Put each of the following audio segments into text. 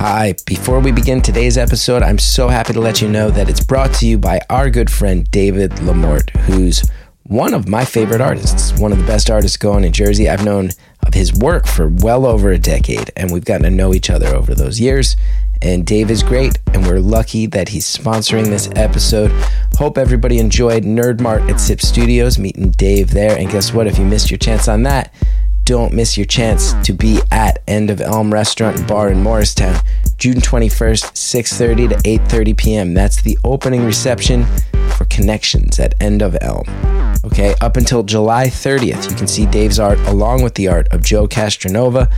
Hi, before we begin today's episode, I'm so happy to let you know that it's brought to you by our good friend David LaMorte, who's one of my favorite artists, one of the best artists going in Jersey. I've known of his work for well over a decade, and we've gotten to know each other over those years. And Dave is great, and we're lucky that he's sponsoring this episode. Hope everybody enjoyed Nerd Mart at Sip Studios, meeting Dave there. And guess what? If you missed your chance on that, don't miss your chance to be at End of Elm Restaurant and Bar in Morristown, June 21st, 6:30 to 8:30 p.m. That's the opening reception for Connections at End of Elm. Okay, up until July 30th, you can see Dave's art along with the art of Joe Castronova.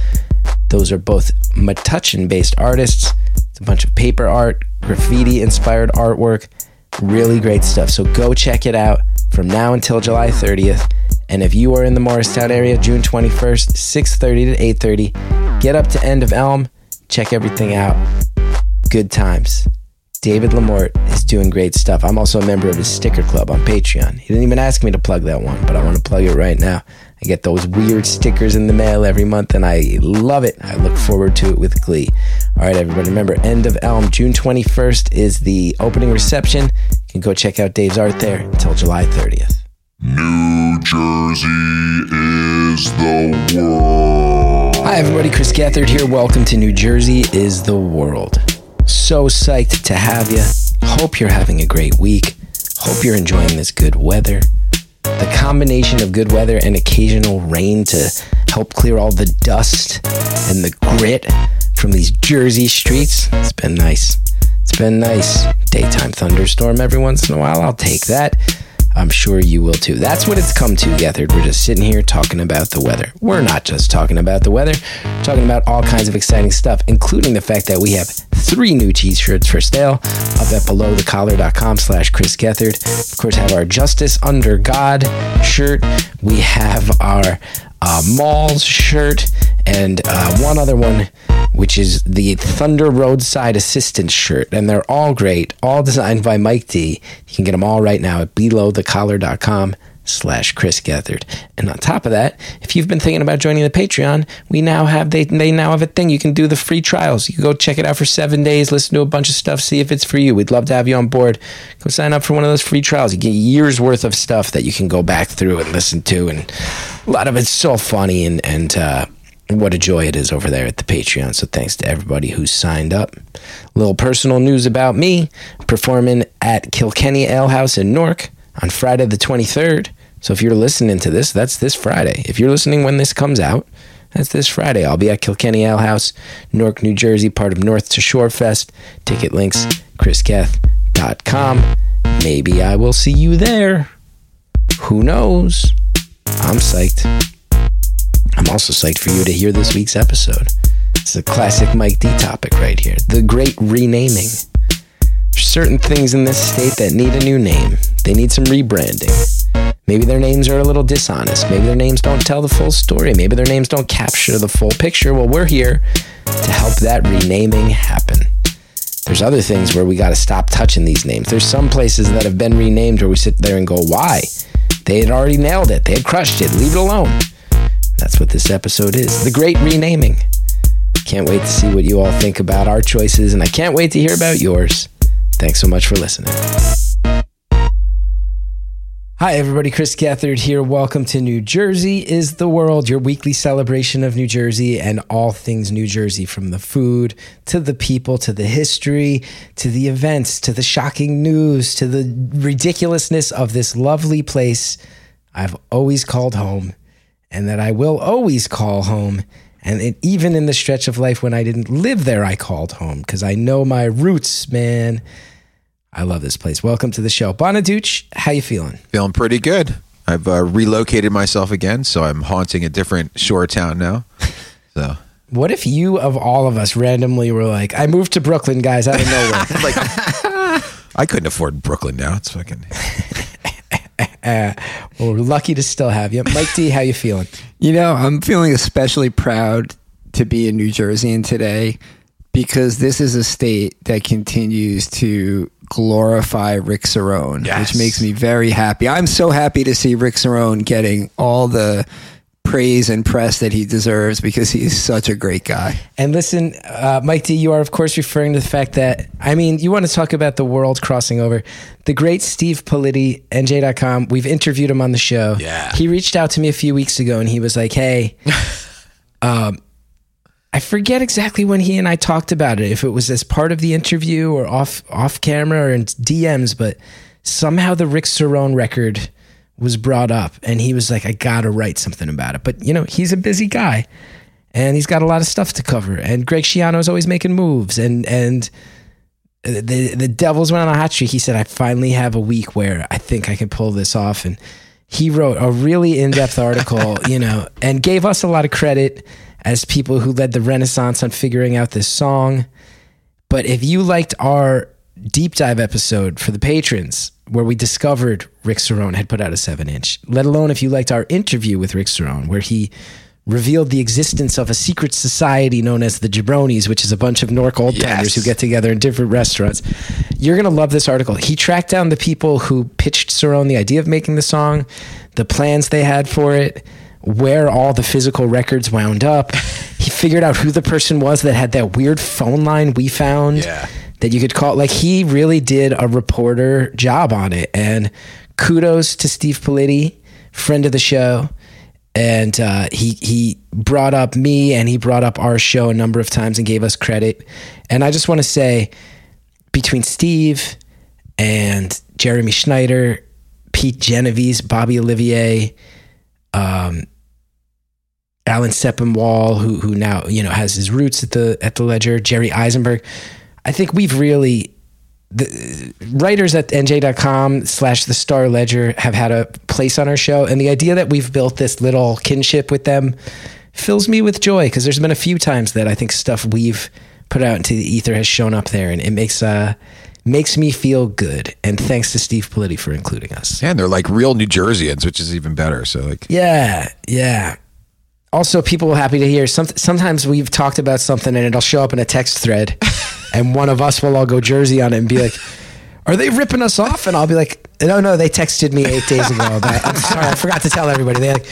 Those are both Metuchen based artists. It's a bunch of paper art, graffiti inspired artwork, really great stuff. So go check it out from now until July 30th. And if you are in the Morristown area, June 21st, 6:30 to 8:30, get up to End of Elm, check everything out. Good times. David LaMorte is doing great stuff. I'm also a member of his sticker club on Patreon. He didn't even ask me to plug that one, but I want to plug it right now. I get those weird stickers in the mail every month and I love it. I look forward to it with glee. All right, everybody, remember, End of Elm, June 21st is the opening reception. You can go check out Dave's art there until July 30th. New Jersey is the world. Hi, everybody. Chris Gethard here. Welcome to New Jersey is the World. So psyched to have you. Hope you're having a great week. Hope you're enjoying this good weather. The combination of good weather and occasional rain to help clear all the dust and the grit from these Jersey streets. It's been nice. It's been nice. Daytime thunderstorm every once in a while. I'll take that. I'm sure you will too. That's what it's come to, Gethard. We're just sitting here talking about the weather. We're not just talking about the weather, we're talking about all kinds of exciting stuff, including the fact that we have three new t-shirts for sale up at belowthecollar.com slash Chris Gethard. Of course, have our Justice Under God shirt. We have our uh, Malls shirt and uh, one other one, which is the Thunder Roadside Assistance shirt. And they're all great, all designed by Mike D. You can get them all right now at belowthecollar.com slash Chris Gethard. And on top of that, if you've been thinking about joining the Patreon, we now have they they now have a thing. You can do the free trials. You can go check it out for seven days, listen to a bunch of stuff, see if it's for you. We'd love to have you on board. Go sign up for one of those free trials. You get years worth of stuff that you can go back through and listen to, and a lot of it's so funny and and uh what a joy it is over there at the Patreon. So thanks to everybody who signed up. Little personal news about me performing at Kilkenny Ale House in Newark on Friday the 23rd. So if you're listening to this, that's this Friday. If you're listening when this comes out, that's this Friday. I'll be at Kilkenny Ale House, Newark, New Jersey, part of North to Shore Fest. Ticket links, chrisketh.com. Maybe I will see you there. Who knows? I'm psyched. I'm also psyched for you to hear this week's episode. It's a classic Mike D topic right here the great renaming. There's certain things in this state that need a new name, they need some rebranding. Maybe their names are a little dishonest. Maybe their names don't tell the full story. Maybe their names don't capture the full picture. Well, we're here to help that renaming happen. There's other things where we got to stop touching these names. There's some places that have been renamed where we sit there and go, why? They had already nailed it, they had crushed it. Leave it alone. That's what this episode is the great renaming. Can't wait to see what you all think about our choices, and I can't wait to hear about yours. Thanks so much for listening. Hi, everybody. Chris Gethard here. Welcome to New Jersey is the World, your weekly celebration of New Jersey and all things New Jersey from the food to the people to the history to the events to the shocking news to the ridiculousness of this lovely place I've always called home and that I will always call home. And it, even in the stretch of life when I didn't live there, I called home because I know my roots, man. I love this place. Welcome to the show, Bonaduce. How you feeling? Feeling pretty good. I've uh, relocated myself again, so I'm haunting a different shore town now. So What if you, of all of us, randomly were like, "I moved to Brooklyn, guys, out of nowhere." like, I couldn't afford Brooklyn now. It's fucking. uh, well, we're lucky to still have you, Mike D. How you feeling? You know, I'm feeling especially proud to be in New Jersey and today because this is a state that continues to glorify Rick Cerrone, Yes. which makes me very happy. I'm so happy to see Rick Cerrone getting all the praise and press that he deserves because he's such a great guy. And listen, uh, Mike D, you are, of course, referring to the fact that, I mean, you want to talk about the world crossing over. The great Steve Politi, NJ.com, we've interviewed him on the show. Yeah. He reached out to me a few weeks ago and he was like, hey, um, I forget exactly when he and I talked about it, if it was as part of the interview or off off camera or in DMs, but somehow the Rick Cerrone record was brought up and he was like, I gotta write something about it. But you know, he's a busy guy and he's got a lot of stuff to cover. And Greg Schiano is always making moves and and the the Devils went on a hot streak. He said, I finally have a week where I think I can pull this off. And he wrote a really in-depth article, you know, and gave us a lot of credit as people who led the renaissance on figuring out this song. But if you liked our deep dive episode for the patrons, where we discovered Rick Cerrone had put out a seven inch, let alone if you liked our interview with Rick Cerrone, where he revealed the existence of a secret society known as the Jabronis, which is a bunch of Nork old timers Yes. who get together in different restaurants. You're going to love this article. He tracked down the people who pitched Cerrone the idea of making the song, the plans they had for it, where all the physical records wound up. He figured out who the person was that had that weird phone line we found Yeah. That you could call. Like he really did a reporter job on it. And kudos to Steve Politi, friend of the show. And uh, he he brought up me and he brought up our show a number of times and gave us credit. And I just want to say, between Steve and Jeremy Schneider, Pete Genovese, Bobby Olivier, um, Alan Sepinwall, who who now you know has his roots at the at the Ledger, Jerry Izenberg. I think we've really the writers at nj.com slash the star ledger have had a place on our show and the idea that we've built this little kinship with them fills me with joy because there's been a few times that i think stuff we've put out into the ether has shown up there and it makes uh makes me feel good and thanks to steve politi for including us Yeah, and they're like real New Jerseyans, which is even better. So like, yeah, yeah. Also, people are happy to hear. Some, sometimes we've talked about something and it'll show up in a text thread, and one of us will all go Jersey on it and be like, "Are they ripping us off?" And I'll be like, "No, no, they texted me eight days ago. But I'm sorry, I forgot to tell everybody." They like.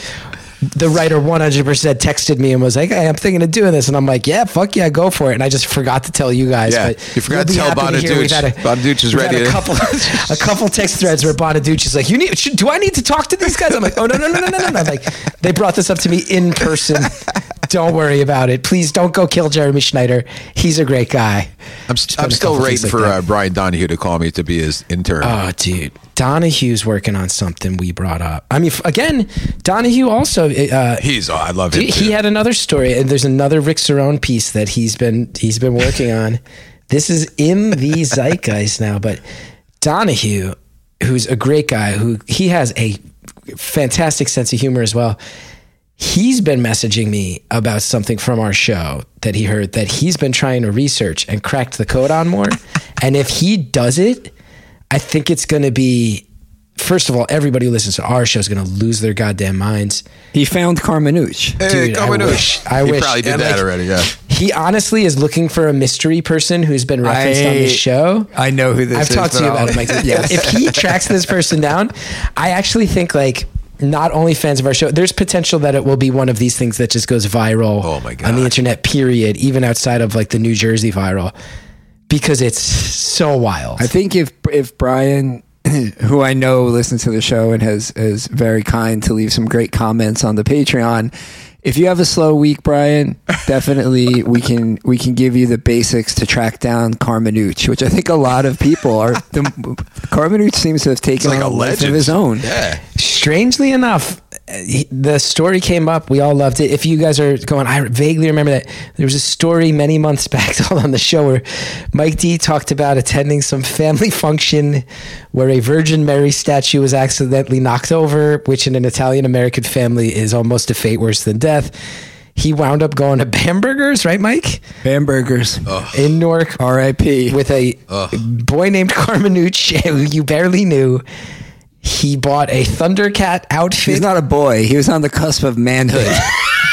The writer 100% texted me and was like, Hey, I'm thinking of doing this. And I'm like, Yeah, fuck yeah, go for it. And I just forgot to tell you guys. Yeah, but you forgot to tell happy hear we've Bonaduce. Bonaduce is ready A couple, a couple text threads where Bonaduce is like, "You need? Should, do I need to talk to these guys?" I'm like, "Oh no, no, no, no, no, no!" no. Like, they brought this up to me in person. Don't worry about it. Please don't go kill Jeremy Schneider. He's a great guy. I'm, Just I'm still waiting things for uh. Brian Donahue to call me to be his intern. Oh, dude, Donahue's working on something we brought up. I mean, again, Donahue also. Uh, He's, oh, I love him. he, he had another story, and there's another Rick Cerrone piece that he's been he's been working on. This is in the zeitgeist now, but Donahue, who's a great guy, who he has a fantastic sense of humor as well. He's been messaging me about something from our show that he heard that he's been trying to research and cracked the code on more. and if he does it, I think it's going to be. First of all, everybody who listens to our show is going to lose their goddamn minds. He found Carmenouche. Hey, Dude, I wish- I he wish- probably did and, that like, already. Yeah. He honestly is looking for a mystery person who's been referenced on this show. I know who this is. I've talked to you about I'll- it, Mike. yes. If he tracks this person down, I actually think like not only fans of our show, there's potential that it will be one of these things that just goes viral Oh, my on the internet, period, even outside of like the New Jersey viral. Because it's so wild. I think if if Brian, who I know listens to the show and has is very kind to leave some great comments on the Patreon. If you have a slow week, Brian, definitely we can we can give you the basics to track down Carmenouche, which I think a lot of people are. The, Carmenouche seems to have taken like on a a life of his own. Yeah. Strangely enough, the story came up. We all loved it. If you guys are going, I vaguely remember that there was a story many months back told on the show where Mike D talked about attending some family function where a Virgin Mary statue was accidentally knocked over, which in an Italian American family is almost a fate worse than death. He wound up going to Bamberger's, right, Mike? Hamburgers. In Newark R.I.P. with a boy named Carmenucci who you barely knew. He bought a Thundercat outfit. He's not a boy. He was on the cusp of manhood.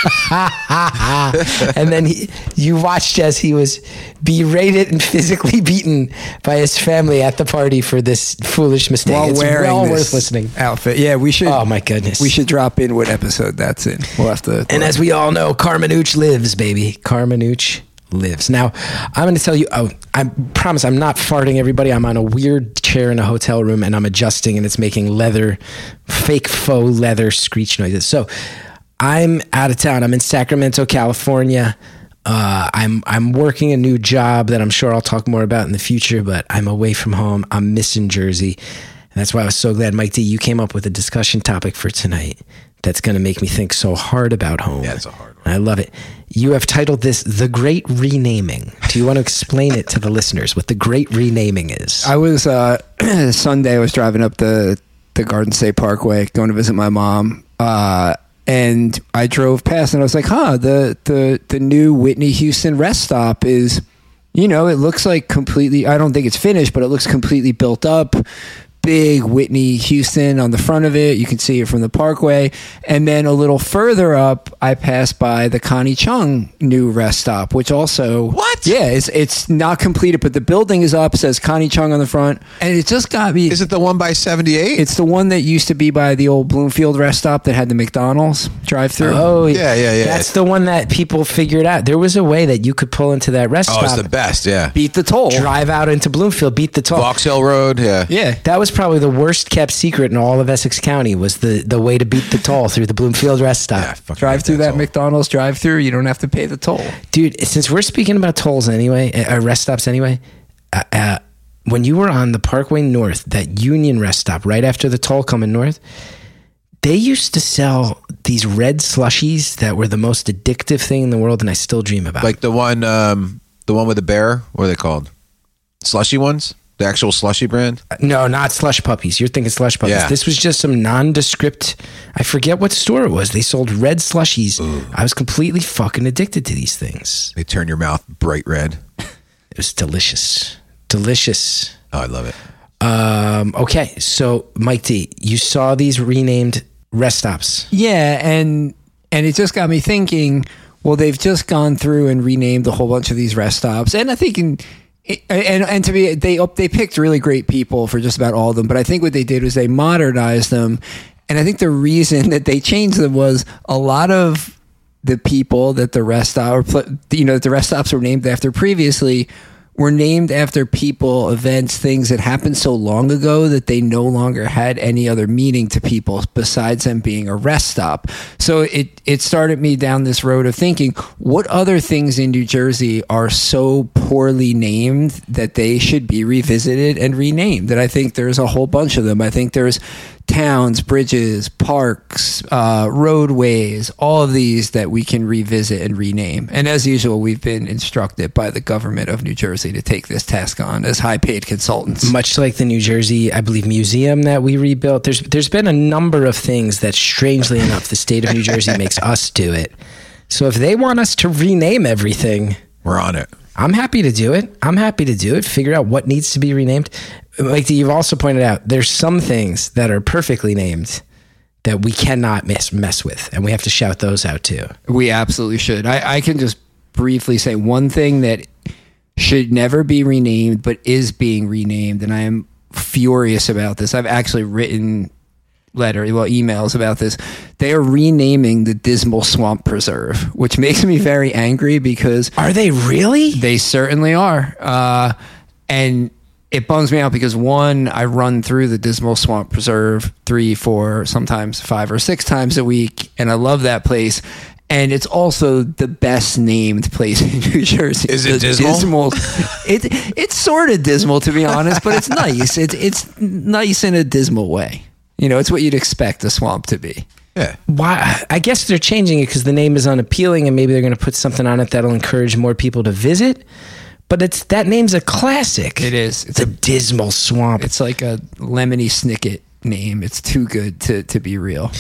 and then he, you watched as he was berated and physically beaten by his family at the party for this foolish mistake. While it's wearing well this worth listening. outfit. Yeah, we should. Oh my goodness. We should drop in what episode that's in. We'll have to. And as we all know, Carmenuch lives, baby. Carmenuch lives. Now, I'm going to tell you. Oh, I promise, I'm not farting. Everybody, I'm on a weird chair in a hotel room, and I'm adjusting, and it's making leather, fake faux leather screech noises. So, I'm out of town. I'm in Sacramento, California. Uh, I'm I'm working a new job that I'm sure I'll talk more about in the future. But I'm away from home. I'm missing Jersey, and that's why I was so glad, Mike D. You came up with a discussion topic for tonight. That's going to make me think so hard about home. Yeah, it's a hard one. I love it. You have titled this "The Great Renaming." Do you want to explain it to the listeners what the Great Renaming is? I was uh, Sunday. I was driving up the the Garden State Parkway, going to visit my mom, uh, and I drove past, and I was like, "Huh, the the the new Whitney Houston rest stop is." You know, it looks like completely. I don't think it's finished, but it looks completely built up. Big Whitney Houston on the front of it. You can see it from the parkway. And then a little further up, I passed by the Connie Chung new rest stop, which also What? Yeah, it's it's not completed, but the building is up. Says Connie Chung on the front, and it just got me. Is it the one by 78? It's the one that used to be by the old Bloomfield rest stop that had the McDonald's drive-through. Oh, oh Yeah, yeah, yeah. That's the one that people figured out. There was a way that you could pull into that rest oh, it's the best. Yeah. beat the toll. drive out into Bloomfield, beat the toll. Box Hill Road. Yeah. Yeah, That was probably the worst kept secret in all of Essex County. Was the the way to beat the toll through the Bloomfield rest stop. Yeah, drive through that toll. McDonald's drive-through. You don't have to pay the toll. dude since we're speaking about tolls anyway uh, rest stops anyway uh, uh, when you were on the parkway north that union rest stop right after the toll coming north they used to sell these red slushies that were the most addictive thing in the world and i still dream about Like the one, um, the one with the bear. What are they called? Slushy ones. The actual slushy brand. no not slush puppies you're thinking slush puppies Yeah. this was just some nondescript i forget what store it was they sold red slushies i was completely fucking addicted to these things They turn your mouth bright red. it was delicious delicious Oh, I love it. Um, okay, so Mike D, you saw these renamed rest stops. Yeah, and and it just got me thinking. Well, they've just gone through and renamed a whole bunch of these rest stops, and I think in and and to be they up they picked really great people for just about all of them. But I think what they did was they modernized them, and I think the reason that they changed them was a lot of the people that the rest stop or you know that the rest stops were named after previously were named after people, events, things that happened so long ago that they no longer had any other meaning to people besides them being a rest stop. So it it started me down this road of thinking, what other things in New Jersey are so poorly named that they should be revisited and renamed? And I think there's a whole bunch of them. I think there's towns, bridges, parks, uh, roadways, all of these that we can revisit and rename. And as usual, we've been instructed by the government of New Jersey to take this task on as high paid consultants. Much like the New Jersey, I believe, museum that we rebuilt. There's there's been a number of things that, strangely enough, the state of New Jersey makes us do it. So if they want us to rename everything, We're on it. I'm happy to do it. I'm happy to do it. Figure out what needs to be renamed. Like you've also pointed out, there's some things that are perfectly named that we cannot mess mess with, and we have to shout those out too. We absolutely should. I, I can just briefly say one thing that should never be renamed, but is being renamed, and I am furious about this. I've actually written letter, well, emails about this. They are renaming the Dismal Swamp Preserve, which makes me very angry because Are they really? they certainly are. Uh, and it bums me out because one, I run through the Dismal Swamp Preserve three, four, sometimes five or six times a week, and I love that place. And it's also the best named place in New Jersey. Is it The dismal? it it's sort of dismal to be honest, but it's nice. It's it's nice in a dismal way. You know, it's what you'd expect a swamp to be. Yeah. Why? I guess they're changing it because the name is unappealing, and maybe they're going to put something on it that'll encourage more people to visit. But it's that name's a classic. It is. It's It's a a dismal swamp. it's like a lemony snicket name. It's too good to to be real.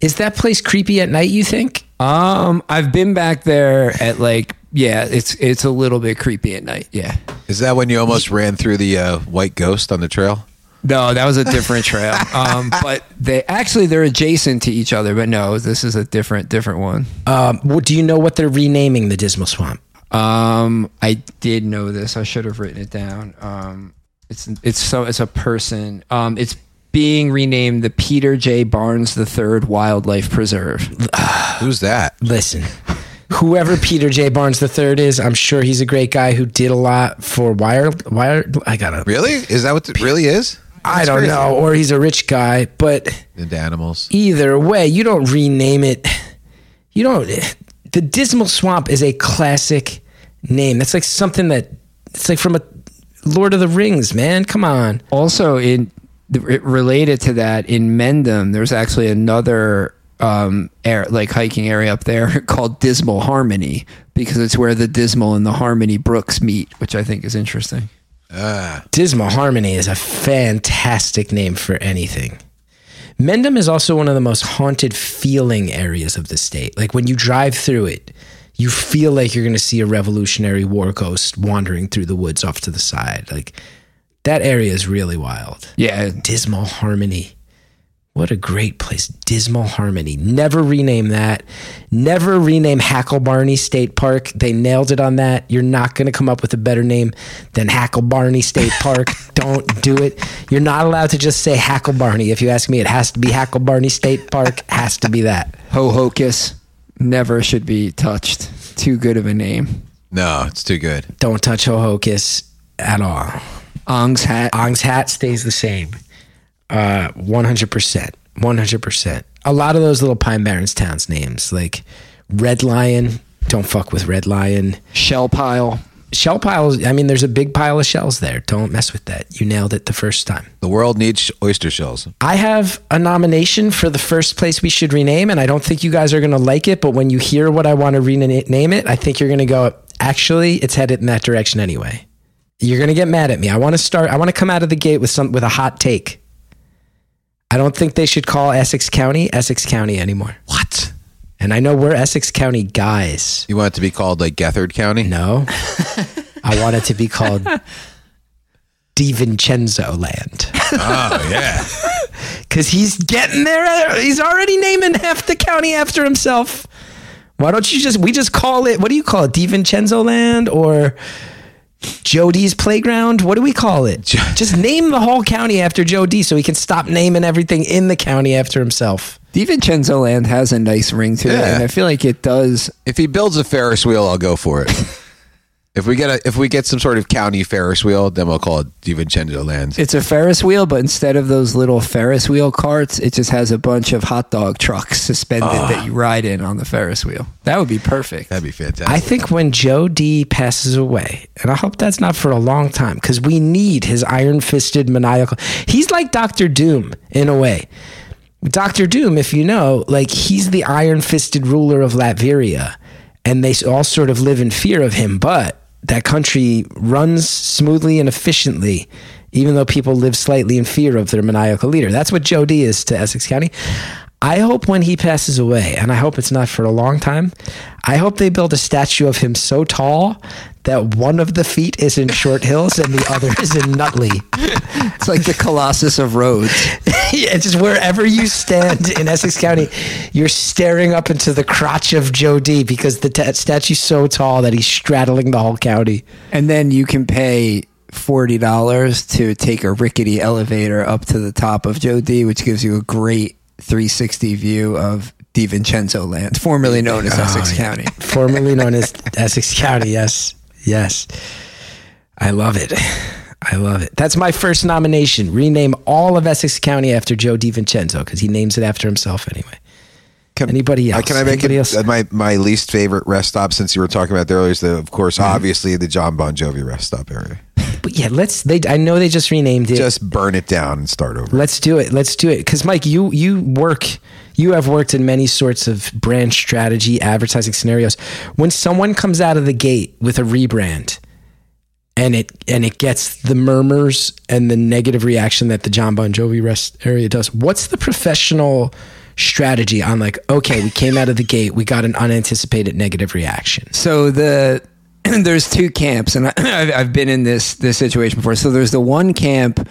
Is that place creepy at night? You think? Um, I've been back there at like yeah, it's it's a little bit creepy at night. Yeah. Is that when you almost ran through the uh, white ghost on the trail? No, that was a different trail. Um, but they actually they're adjacent to each other. But no, this is a different different one. Um, what, do you know what they're renaming the Dismal Swamp? Um, I did know this. I should have written it down. Um, it's it's so it's a person. Um, it's being renamed the Peter J. Barnes III Wildlife Preserve. Who's that? Listen, whoever Peter J. Barnes III is, I'm sure he's a great guy who did a lot for Wire. Wire. I gotta. Really? Is that what it really is? I That's don't crazy. know, or he's a rich guy, but Into animals. either way, you don't rename it. You don't. The Dismal Swamp is a classic name. That's like something that it's like from a Lord of the Rings, man. Come on. Also, in it- related to that, in Mendham, there's actually another um, air, like hiking area up there called Dismal Harmony because it's where the Dismal and the Harmony brooks meet, which I think is interesting. Dismal Harmony is a fantastic name for anything. Mendham is also one of the most haunted feeling areas of the state. Like when you drive through it, you feel like you're going to see a Revolutionary War ghost wandering through the woods off to the side. Like that area is really wild. Yeah, Dismal Harmony. What a great place. Dismal Harmony. Never rename that. Never rename Hacklebarney State Park. They nailed it on that. You're not going to come up with a better name than Hacklebarney State Park. Don't do it. You're not allowed to just say Hacklebarney. If you ask me, it has to be Hacklebarney State Park. Has to be that. Ho-Ho-Kus never should be touched. Too good of a name. No, it's too good. Don't touch Ho-Hocus at all. Ong's hat. Ong's hat stays the same. Uh, 100%. 100%. A lot of those little Pine Barrens towns names, like Red Lion, don't fuck with Red Lion. Shell pile. Shell piles, I mean, there's a big pile of shells there. Don't mess with that. You nailed it the first time. The world needs oyster shells. I have a nomination for the first place we should rename, and I don't think you guys are going to like it, but when you hear what I want to rename it, I think you're going to go, actually, it's headed in that direction anyway. You're going to get mad at me. I want to start, I want to come out of the gate with some with a hot take. I don't think they should call Essex County Essex County anymore. What? And I know we're Essex County guys. You want it to be called like Gethard County? No. I want it to be called DiVincenzo Land. Oh yeah. Because he's getting there. He's already naming half the county after himself. Why don't you just, we just call it, what do you call it? DiVincenzo Land or Joe D's Playground? What do we call it? just name the whole county after Joe D, so he can stop naming everything in the county after himself. DiVincenzo Land has a nice ring to it, Yeah. and I feel like it does. if he builds a Ferris wheel, I'll go for it. if we get a if we get some sort of county Ferris wheel, then we'll call it DiVincenzo Lands. It's a Ferris wheel, but instead of those little Ferris wheel carts, it just has a bunch of hot dog trucks suspended that you ride in on the Ferris wheel. That would be perfect. That'd be fantastic. I think when Joe D passes away, and I hope that's not for a long time, because we need his iron fisted maniacal. He's like Doctor Doom in a way. Doctor Doom, if you know, like he's the iron fisted ruler of Latveria, and they all sort of live in fear of him, but that country runs smoothly and efficiently. Even though people live slightly in fear of their maniacal leader. That's what Joe D is to Essex County. I hope when he passes away, and I hope it's not for a long time, I hope they build a statue of him so tall that one of the feet is in Short Hills and the other is in Nutley. It's like the Colossus of Rhodes. yeah, just wherever you stand in Essex County, you're staring up into the crotch of Joe D because the ta- statue's so tall that he's straddling the whole county. And then you can pay forty dollars to take a rickety elevator up to the top of Joe D, which gives you a great 360 view of DiVincenzo Land, formerly known as Essex oh, County. Formerly known as Essex County, yes. Yes. I love it. I love it. That's my first nomination. Rename all of Essex County after Joe DiVincenzo because he names it after himself anyway. Can, Anybody else? Can I make Anybody it else? uh, my my least favorite rest stop since you were talking about there earlier is the of course Mm-hmm. obviously the John Bon Jovi rest stop area. But yeah, let's. They. I know they just renamed it. Just burn it down and start over. Let's do it. Let's do it. Because Mike, you you work, you have worked in many sorts of brand strategy, advertising scenarios. When someone comes out of the gate with a rebrand, and it and it gets the murmurs and the negative reaction that the John Bon Jovi rest area does, what's the professional strategy on like, okay, we came out of the gate, we got an unanticipated negative reaction. So the there's two camps, and I, I've, I've been in this this situation before. So there's the one camp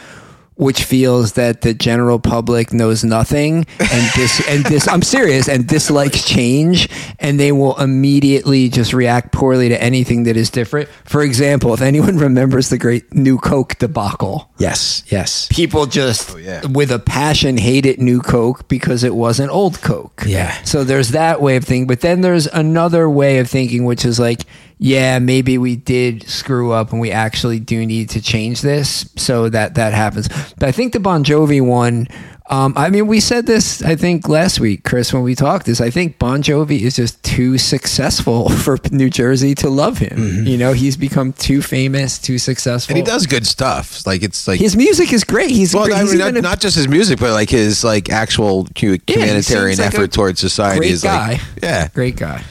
which feels that the general public knows nothing and dis and dis I'm serious and dislikes change and they will immediately just react poorly to anything that is different. For example, if anyone remembers the great New Coke debacle, Yes, yes. people just Oh, yeah. with a passion hated new coke because it wasn't old coke Yeah. so there's that way of thinking but then there's another way of thinking which is like yeah maybe we did screw up and we actually do need to change this so that that happens. But i think the bon jovi one um, I mean, we said this, I think, last week, Chris, when we talked. Is I think Bon Jovi is just too successful for New Jersey to love him. You know, he's become too famous, too successful. and he does good stuff. Like it's like His music is great. He's well, great. I mean, not, a- not just his music, but like his like actual hu- humanitarian seems like a effort towards society great is guy. like yeah. Great guy.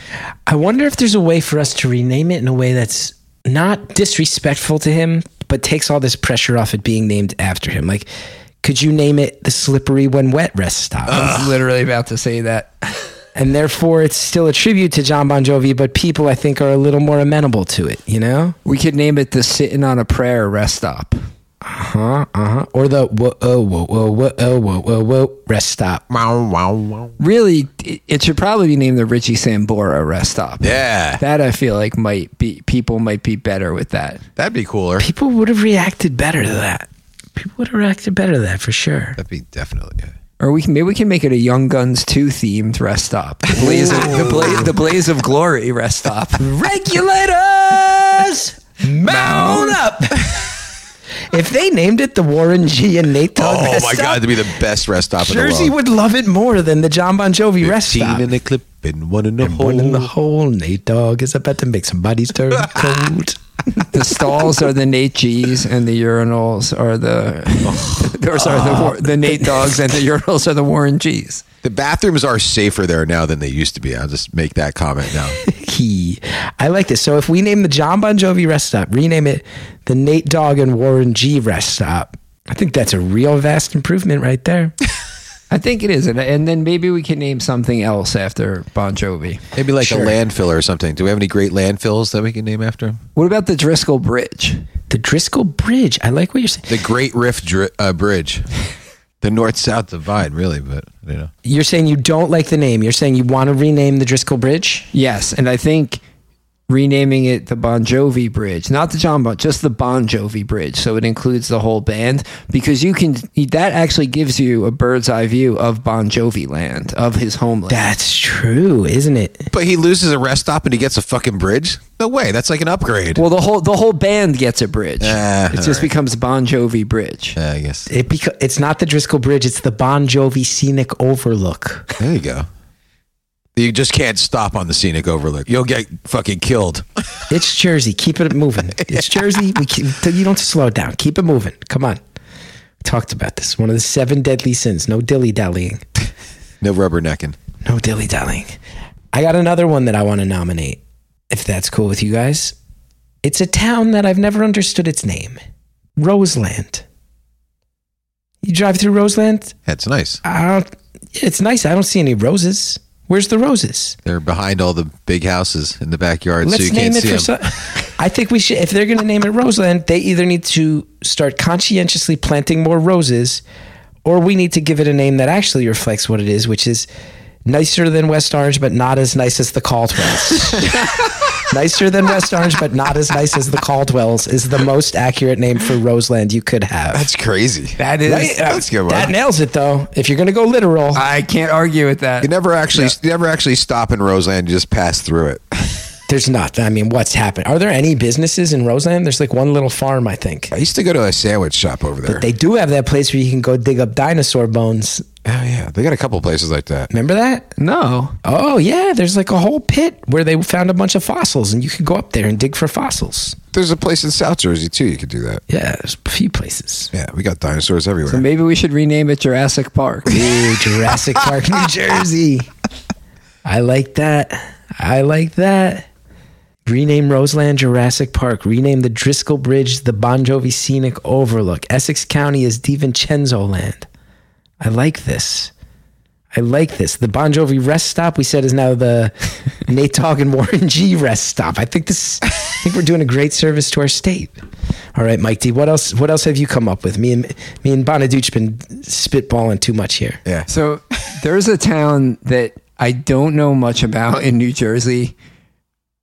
I wonder if there's a way for us to rename it in a way that's not disrespectful to him, but takes all this pressure off it being named after him. Like, could you name it the Slippery When Wet Rest Stop? I was literally about to say that. and therefore, it's still a tribute to John Bon Jovi, but people, I think, are a little more amenable to it, you know? We could name it the Sitting on a Prayer Rest Stop. Uh huh? Uh huh. Or the whoa, oh, whoa, whoa, whoa, oh, whoa, whoa, whoa, rest stop. Wow, wow, wow. Really, it- it should probably be named the Richie Sambora Rest Stop. Yeah, That I feel like might be people might be better with that. that'd be cooler. People would have reacted better to that. People would have reacted better to that for sure. That'd be definitely. Yeah. Or we can maybe we can make it a Young Guns two themed rest stop. The Blaze of, the, Bla- the Blaze of Glory rest stop. Regulators, mount up. if they named it the Warren G and Nate Dogg Oh rest my stop, god, to be the best rest stop in the Jersey would love it more than the John Bon Jovi rest Fifteen stop. in the clip and one in the hole. One in the hole, Nate Dogg is about to make somebody's turn cold. The stalls are the Nate G's and the urinals are the those are the the Nate Dogs and the urinals are the Warren G's. The bathrooms are safer there now than they used to be. I'll just make that comment now. Key. I like this. So if we name the John Bon Jovi rest stop, rename it the Nate Dogg and Warren G rest stop. I think that's a real vast improvement right there. I think it is, and, and then maybe we can name something else after Bon Jovi. Maybe like Sure. a landfill or something. Do we have any great landfills that we can name after him? What about the Driscoll Bridge? The Driscoll Bridge. I like what you're saying. The Great Rift Dri- uh, Bridge. The North South Divide, really, but you know. You're saying you don't like the name. You're saying you want to rename the Driscoll Bridge. Yes, and I think renaming it the Bon Jovi Bridge, not the John Bon, just the Bon Jovi Bridge, so it includes the whole band because you can that actually gives you a bird's eye view of Bon Jovi land, of his homeland. That's true, isn't it? But he loses a rest stop and he gets a fucking bridge? No way. That's like an upgrade. well, the whole the whole band gets a bridge. Ah, it just alright. becomes Bon Jovi Bridge. Yeah, I guess. It beca- it's not the Driscoll Bridge. It's the Bon Jovi Scenic Overlook. There you go. You just can't stop on the scenic overlook. You'll get fucking killed. It's Jersey. Keep it moving. It's Jersey. We keep, you don't slow it down. Keep it moving. Come on. We talked about this. One of the seven deadly sins. No dilly dallying. No rubbernecking. No dilly dallying. I got another one that I want to nominate, if that's cool with you guys. It's a town that I've never understood its name Roseland. You drive through Roseland? That's nice. I don't, it's nice. I don't see any roses. Where's the roses? They're behind all the big houses in the backyard, Let's so you name can't it see for them. some. I think we should. If they're going to name it Roseland, they either need to start conscientiously planting more roses, or we need to give it a name that actually reflects what it is, which is nicer than West Orange, but not as nice as the Caldwells. nicer than West Orange, but not as nice as the Caldwells is the most accurate name for Roseland you could have. That's crazy. That is Right? Uh, That's a good one. That nails it, though. If you're going to go literal, I can't argue with that. You never actually, you never actually stop in Roseland. You just pass through it. there's not. I mean, what's happened? Are there any businesses in Roseland? There's like one little farm, I think. I used to go to a sandwich shop over there. But They do have that place where you can go dig up dinosaur bones. oh yeah, they got a couple places like that. Remember that? No. Oh yeah, there's like a whole pit where they found a bunch of fossils, and you could go up there and dig for fossils. There's a place in South Jersey too. You could do that. Yeah, there's a few places. Yeah, we got dinosaurs everywhere. So maybe we should rename it Jurassic Park. Ooh, Jurassic Park, New Jersey. I like that. I like that. Rename Roseland Jurassic Park. Rename the Driscoll Bridge the Bon Jovi Scenic Overlook. Essex County is DiVincenzo Land. I like this. I like this. The Bon Jovi rest stop we said is now the Nate Dogg and Warren G rest stop. I think this. I think we're doing a great service to our state. All right, Mike D. What else? What else have you come up with? Me and me and Bonaduce been spitballing too much here. Yeah. So there's a town that I don't know much about in New Jersey,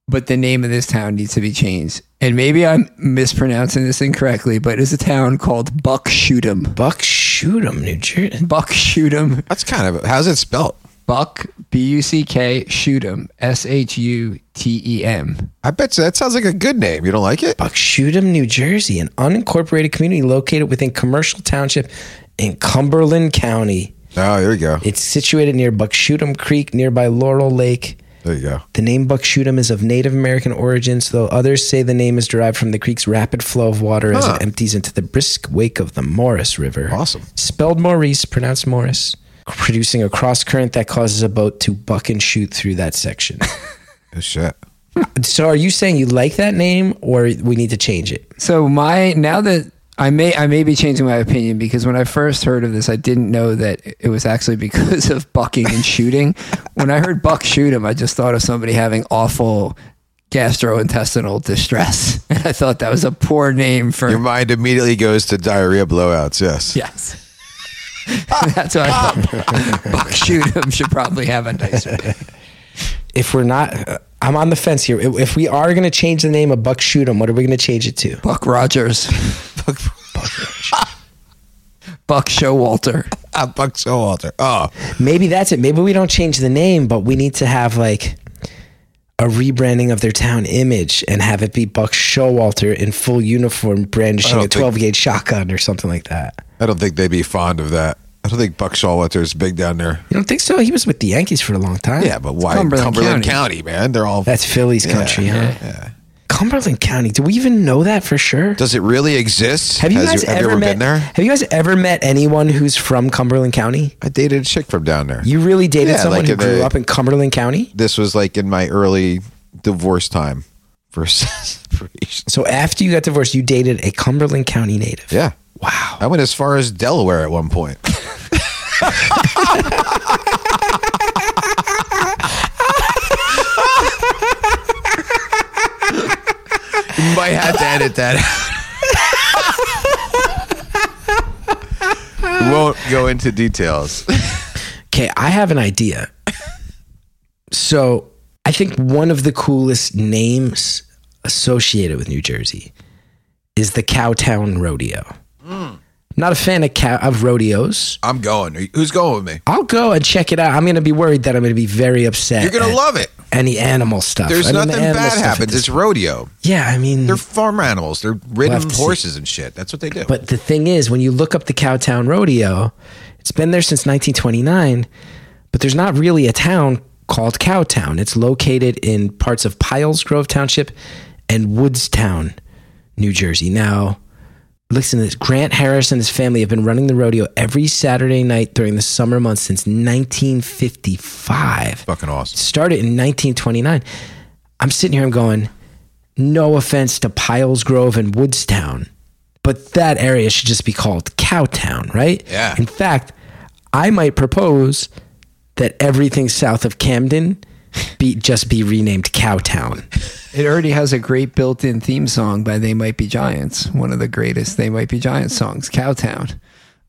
but the name of this town needs to be changed. And maybe I'm mispronouncing this incorrectly, but it's a town called Buckshutem. Buck shoot 'em, New Jersey. Buckshutem. That's kind of how's it spelled? Buck B U C K Shootem S H U T E M. I bet you that sounds like a good name. You don't like it? Buckshutem, New Jersey, an unincorporated community located within Commercial Township in Cumberland County. Oh, there you go. It's situated near Buckshutem Creek, nearby Laurel Lake. There you go. The name Buckshutem is of Native American origins, though others say the name is derived from the creek's rapid flow of water as Huh. it empties into the brisk wake of the Morris River. Awesome. Spelled Maurice, pronounced Morris, producing a cross current that causes a boat to buck and shoot through that section. Oh, shit. so, are you saying you like that name, or we need to change it? So my now that I may I may be changing my opinion because when I first heard of this, I didn't know that it was actually because of bucking and shooting. when I heard buck shoot him, I just thought of somebody having awful gastrointestinal distress, and I thought that was a poor name for Your mind immediately goes to diarrhea blowouts. Yes. yes. That's why I thought buck shoot him should probably have a nicer name. If we're not, uh, I'm on the fence here. If we are going to change the name of Buckshutem, what are we going to change it to? Buck Rogers, Buck Showalter. Ah, Buck Showalter. Oh, Maybe that's it. Maybe we don't change the name, but we need to have like a rebranding of their town image and have it be Buck Showalter in full uniform brandishing a 12 gauge shotgun or something like that. I don't think they'd be fond of that. I don't think Buck Showalter is big down there. You don't think so? He was with the Yankees for a long time. Yeah, but why Cumberland Cumberland, County. County. man? They're all. That's Philly's country, huh? Cumberland County. Do we even know that for sure? Does it really exist? Have you Has guys ever, you ever met? been there? Have you guys ever met anyone who's from Cumberland County? I dated a chick from down there. You really dated Yeah, someone like who grew the- up in Cumberland County? this was like in my early divorce time for separation. So after you got divorced, you dated a Cumberland County native. Yeah. Wow. I went as far as Delaware at one point. you might have to edit that we won't go into details. Okay, I have an idea. So I think one of the coolest names associated with New Jersey is the Cowtown Rodeo. Not a fan of cow of rodeos. I'm going. Who's going with me? I'll go and check it out. I'm going to be worried that I'm going to be very upset. You're going to love it. any animal stuff. There's I mean, nothing animal bad happens. It's rodeo. yeah, I mean, They're farm animals. They're ridden see. horses and shit. That's what they do. But the thing is, when you look up the Cowtown Rodeo, it's been there since 1929, but there's not really a town called Cowtown. It's located in parts of Piles Grove Township and Woodstown, New Jersey. Now, listen to this Grant Harris and his family have been running the rodeo every Saturday night during the summer months since 1955 Fucking awesome. started in 1929. I'm sitting here, I'm going, no offense to Piles Grove and Woodstown, but that area should just be called Cowtown, right? Yeah. In fact, I might propose that everything south of Camden be just be renamed Cowtown. It already has a great built-in theme song by They Might Be Giants, one of the greatest They Might Be Giants songs, Cowtown.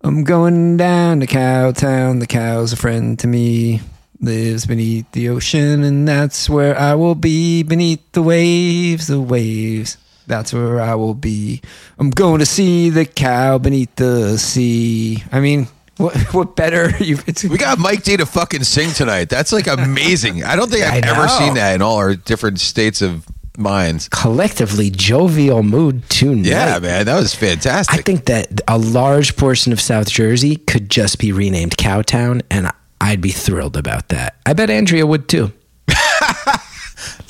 I'm going down to Cowtown. The cow's a friend to me. Lives beneath the ocean, and that's where I will be. Beneath the waves, the waves. That's where I will be. I'm going to see the cow beneath the sea. I mean, what what better? You, it's, We got Mike D to fucking sing tonight. That's like amazing. I don't think I've ever seen that in all our different states of minds. Collectively, jovial mood tonight. Yeah, man, that was fantastic. I think that a large portion of South Jersey could just be renamed Cowtown, and I'd be thrilled about that. I bet Andrea would too.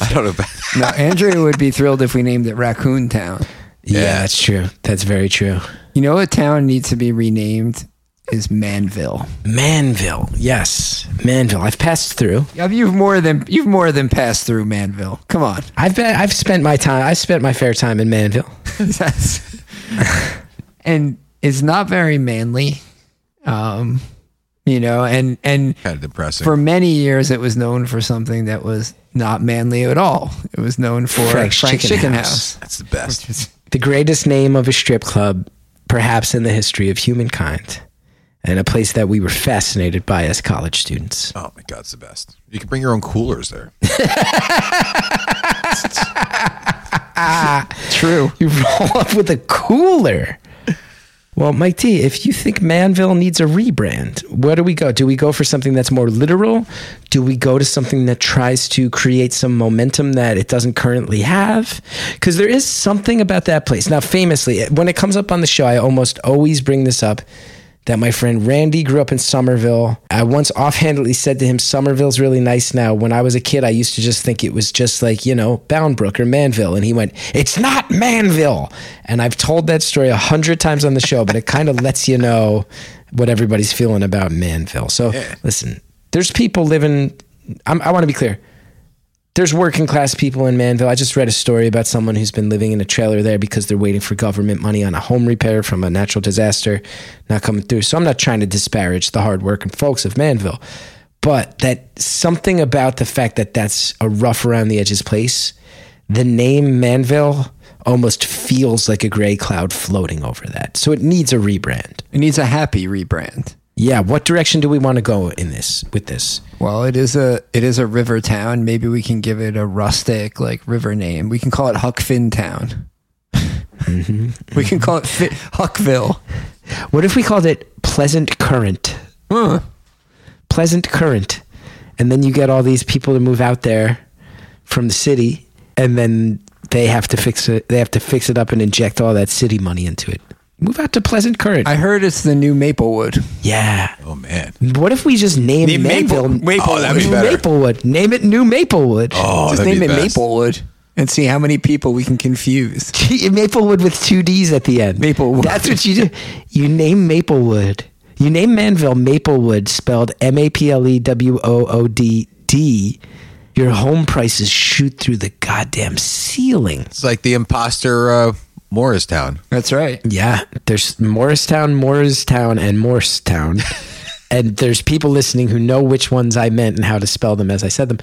I don't know. About, now, Andrea would be thrilled if we named it Raccoon Town. Yeah, Yeah. that's true. That's very true. You know what town needs to be renamed is Manville. Manville, yes, Manville. I've passed through. Yeah, You've more than you've more than passed through Manville. Come on. I've been. I've spent my time. I spent my fair time in Manville. That's- and it's not very manly. Um, you know, and and kind of depressing. for many years it was known for something that was not manly at all. It was known for Frank's Frank's, Chicken Chicken, House. House. That's the best. the greatest name of a strip club, perhaps in the history of humankind, and a place that we were fascinated by as college students. Oh my god, it's the best. You can bring your own coolers there. True. You roll up with a cooler. Well, Mike D, if you think Manville needs a rebrand, where do we go? Do we go for something that's more literal? Do we go to something that tries to create some momentum that it doesn't currently have? Because there is something about that place. Now, famously, when it comes up on the show, I almost always bring this up that my friend Randy grew up in Somerville. I once offhandedly said to him, Somerville's really nice now. When I was a kid, I used to just think it was just like, you know, Bound Brook or Manville. And he went, It's not Manville. And I've told that story a hundred times on the show, but it kind of lets you know what everybody's feeling about Manville. So listen, there's people living, I'm, I want to be clear there's working class people in Manville. I just read a story about someone who's been living in a trailer there because they're waiting for government money on a home repair from a natural disaster not coming through. So I'm not trying to disparage the hardworking folks of Manville, but that something about the fact that that's a rough around the edges place, the name Manville almost feels like a gray cloud floating over that. So it needs a rebrand. It needs a happy rebrand. Yeah, what direction do we want to go in this with this? Well, it is a it is a river town. Maybe we can give it a rustic like river name. We can call it Huck Finn Town. Mm-hmm. we can call it Huckville. What if we called it Pleasant Current? Huh. Pleasant Current. And then you get all these people to move out there from the city and then they have to fix it they have to fix it up and inject all that city money into it. Move out to Pleasant Current. I heard it's the new Maplewood. yeah. Oh man. What if we just name Name Maple- Manville Maplewood. Oh, that'd be New better. Maplewood? Name it New Maplewood. Oh, Just that'd name be it best. Maplewood and see how many people we can confuse. Maplewood with two D's at the end. Maplewood. That's what you do. You name Maplewood. You name Manville Maplewood, spelled M A P L E W O O D D. Your home prices shoot through the goddamn ceiling. It's like the imposter uh, Morristown. That's right. Yeah, there's Morristown, Morristown, and Morristown. and there's people listening who know which ones I meant and how to spell them as I said them.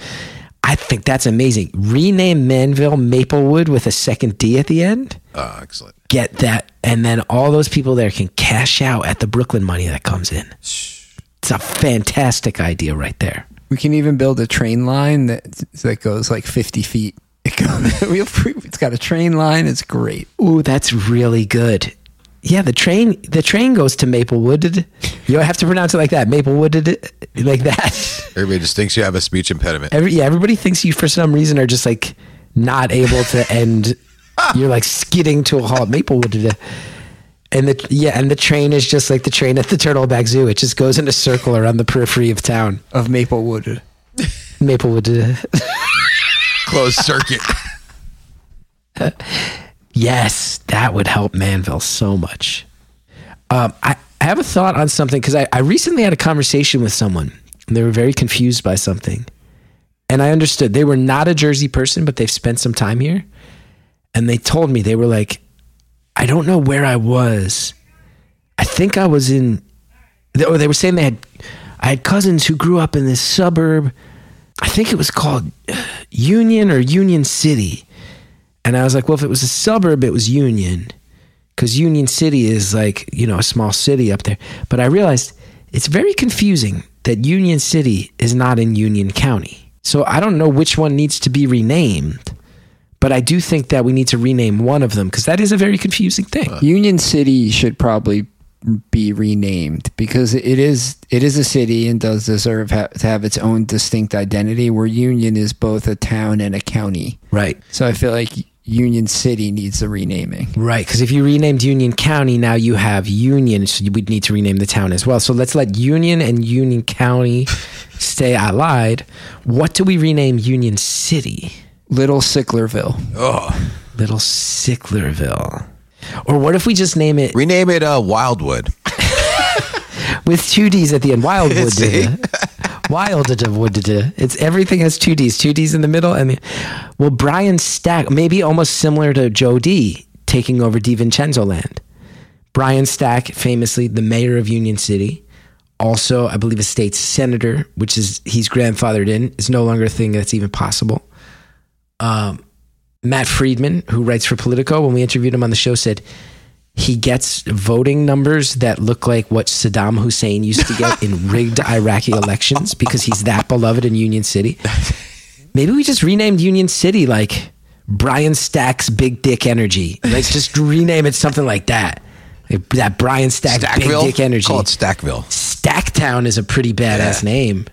I think that's amazing. Rename Manville Maplewood with a second D at the end. Oh, excellent. get that, and then all those people there can cash out at the Brooklyn money that comes in. It's a fantastic idea right there. We can even build a train line that that goes like 50 feet. It goes, we have- it's got a train line. It's great. Ooh, that's really good. Yeah, the train the train goes to Maplewood. You have to pronounce it like that. Maplewood like that. Everybody just thinks you have a speech impediment. Every, yeah, everybody thinks you for some reason are just like not able to end. You're like skidding to a halt. Maplewood. And the yeah, and the train is just like the train at the Turtleback Zoo. It just goes in a circle around the periphery of town. Of Maplewood. Maplewood. Closed circuit. Yes, that would help Manville so much. Um, I, I have a thought on something because I, I recently had a conversation with someone and they were very confused by something. And I understood they were not a Jersey person, but they've spent some time here. And they told me, they were like, I don't know where I was. I think I was in, or they were saying they had, I had cousins who grew up in this suburb. I think it was called uh, Union or Union City. And I was like, well, if it was a suburb, it was Union. Because Union City is like, you know, a small city up there. But I realized it's very confusing that Union City is not in Union County. So I don't know which one needs to be renamed. But I do think that we need to rename one of them because that is a very confusing thing. Union City should probably be renamed because it is it is a city and does deserve ha- to have its own distinct identity. Where Union is both a town and a county, Right. so I feel like Union City needs a renaming. Right, because if you renamed Union County, now you have Union, so would need to rename the town as well. So let's let Union and Union County stay. I lied. What do we rename Union City? Little Sicklerville. Oh, Little Sicklerville. Or what if we just name it rename it uh, Wildwood. with two D's at the end? Wildwood. See? Wildwood. It's everything has two D's, two D's in the middle. And well, Brian Stack, maybe almost similar to Joe D taking over DiVincenzo land. Brian Stack, famously the mayor of Union City, also I believe a state senator, which is he's grandfathered in, is no longer a thing that's even possible. Um, Matt Friedman, who writes for Politico, when we interviewed him on the show, said he gets voting numbers that look like what Saddam Hussein used to get in rigged Iraqi elections because he's that beloved in Union City. Maybe we just renamed Union City like Brian Stack's Big Dick Energy. Let's just rename it something like that. Like that Brian Stack Big Dick Energy. Call it Stackville. Stacktown is a pretty badass Yeah. name.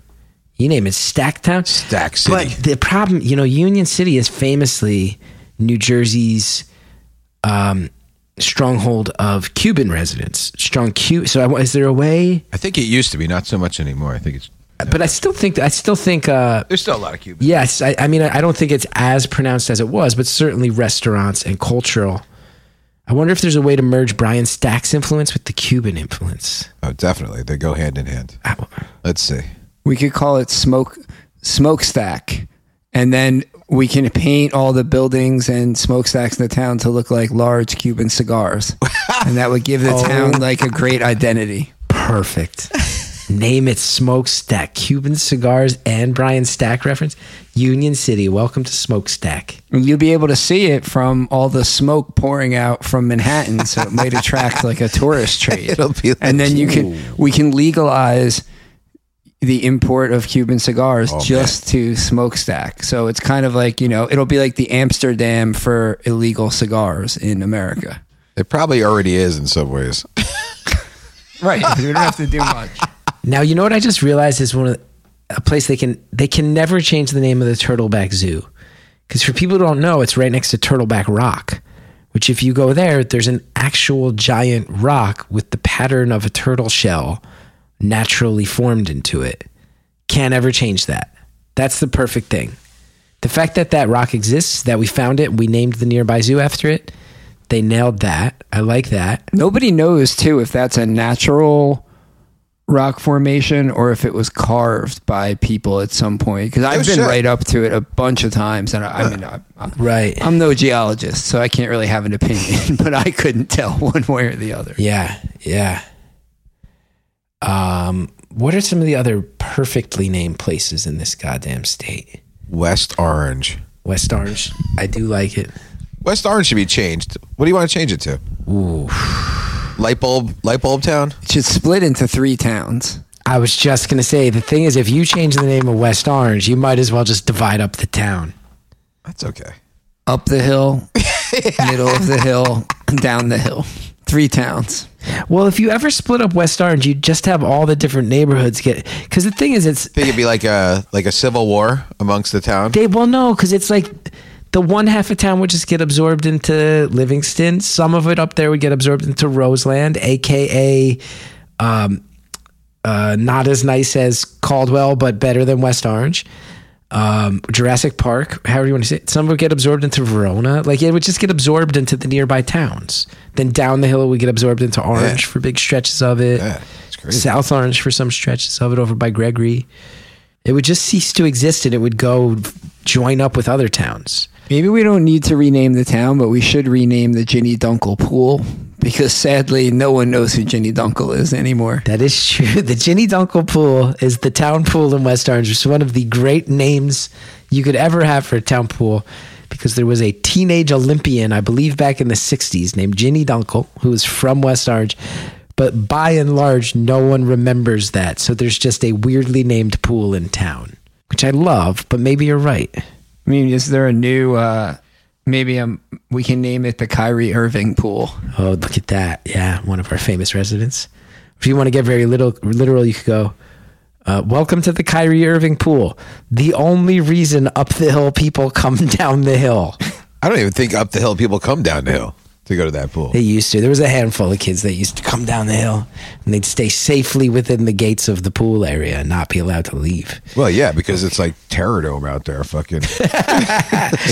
You name it Stacktown. Stack City. But the problem, you know, Union City is famously New Jersey's um, stronghold of Cuban residents. Strong Q. So, I, is there a way? I think it used to be, not so much anymore. I think it's. But I still think. I still think. Uh, There's still a lot of Cubans. yes. I, I mean, I, I don't think it's as pronounced as it was, but certainly restaurants and cultural. I wonder if there's a way to merge Brian Stack's influence with the Cuban influence. Oh, definitely. They go hand in hand. Let's see. We could call it smoke smokestack, and then we can paint all the buildings and smokestacks in the town to look like large Cuban cigars, and that would give the oh. town like a great identity. Perfect. Name it Smokestack. Cuban cigars and Brian Stack reference. Union City. Welcome to Smokestack. You'll be able to see it from all the smoke pouring out from Manhattan, so it might attract like a tourist trade. It'll be like- and then you can we can legalize the import of Cuban cigars Oh, just to smokestack. So it's kind of like you know it'll be like the Amsterdam for illegal cigars in America. It probably already is in some ways. Right. you don't have to do much. Now you know what I just realized is one of the, a place they can they can never change the name of the Turtleback Zoo because for people who don't know, it's right next to Turtleback Rock. Which, if you go there, there's an actual giant rock with the pattern of a turtle shell naturally formed into it. Can't ever change that. That's the perfect thing. The fact that that rock exists, that we found it, we named the nearby zoo after it. They nailed that. I like that. Nobody knows too if that's a natural rock formation or if it was carved by people at some point. Because I've Oh, been shit. right up to it a bunch of times, and I, I mean, I, I, Right. I'm no geologist, so I can't really have an opinion. But I couldn't tell one way or the other. Yeah, yeah. Um, what are some of the other perfectly named places in this goddamn state? West Orange. West Orange. I do like it. West Orange should be changed. What do you want to change it to? Ooh. Light bulb, light bulb town. It should split into three towns. I was just gonna say the thing is if you change the name of West Orange, you might as well just divide up the town. That's okay. Up the hill, middle of the hill, down the hill. Three towns. Well, if you ever split up West Orange, you'd just have all the different neighborhoods get because the thing is it's think it'd be like a like a civil war amongst the town. They well no, because it's like the one half of town would just get absorbed into Livingston. Some of it up there would get absorbed into Roseland, aka um, uh, not as nice as Caldwell, but better than West Orange. Um, Jurassic Park, however you want to say it. Some would get absorbed into Verona. Like it would just get absorbed into the nearby towns. Then down the hill it would get absorbed into Orange Yeah. for big stretches of it. Yeah. South Orange for some stretches of it over by Gregory. It would just cease to exist and it would go join up with other towns. Maybe we don't need to rename the town, but we should rename the Ginny Duenkel pool because sadly no one knows who Ginny Duenkel is anymore. That is true. The Ginny Duenkel Pool is the town pool in West Orange. It's one of the great names you could ever have for a town pool because there was a teenage Olympian, I believe back in the 60s, named Ginny Duenkel, who was from West Orange. But by and large, no one remembers that. So there's just a weirdly named pool in town, which I love, but maybe you're right. I mean, is there a new? uh Maybe um, we can name it the Kyrie Irving pool. Oh, look at that. Yeah, one of our famous residents. If you want to get very little literal, you could go, uh, Welcome to the Kyrie Irving pool. The only reason up the hill people come down the hill. I don't even think up the hill people come down the hill to go to that pool. They used to. There was a handful of kids that used to come down the hill and they'd stay safely within the gates of the pool area and not be allowed to leave. Well, yeah, because it's like Terror Dome out there. Fucking.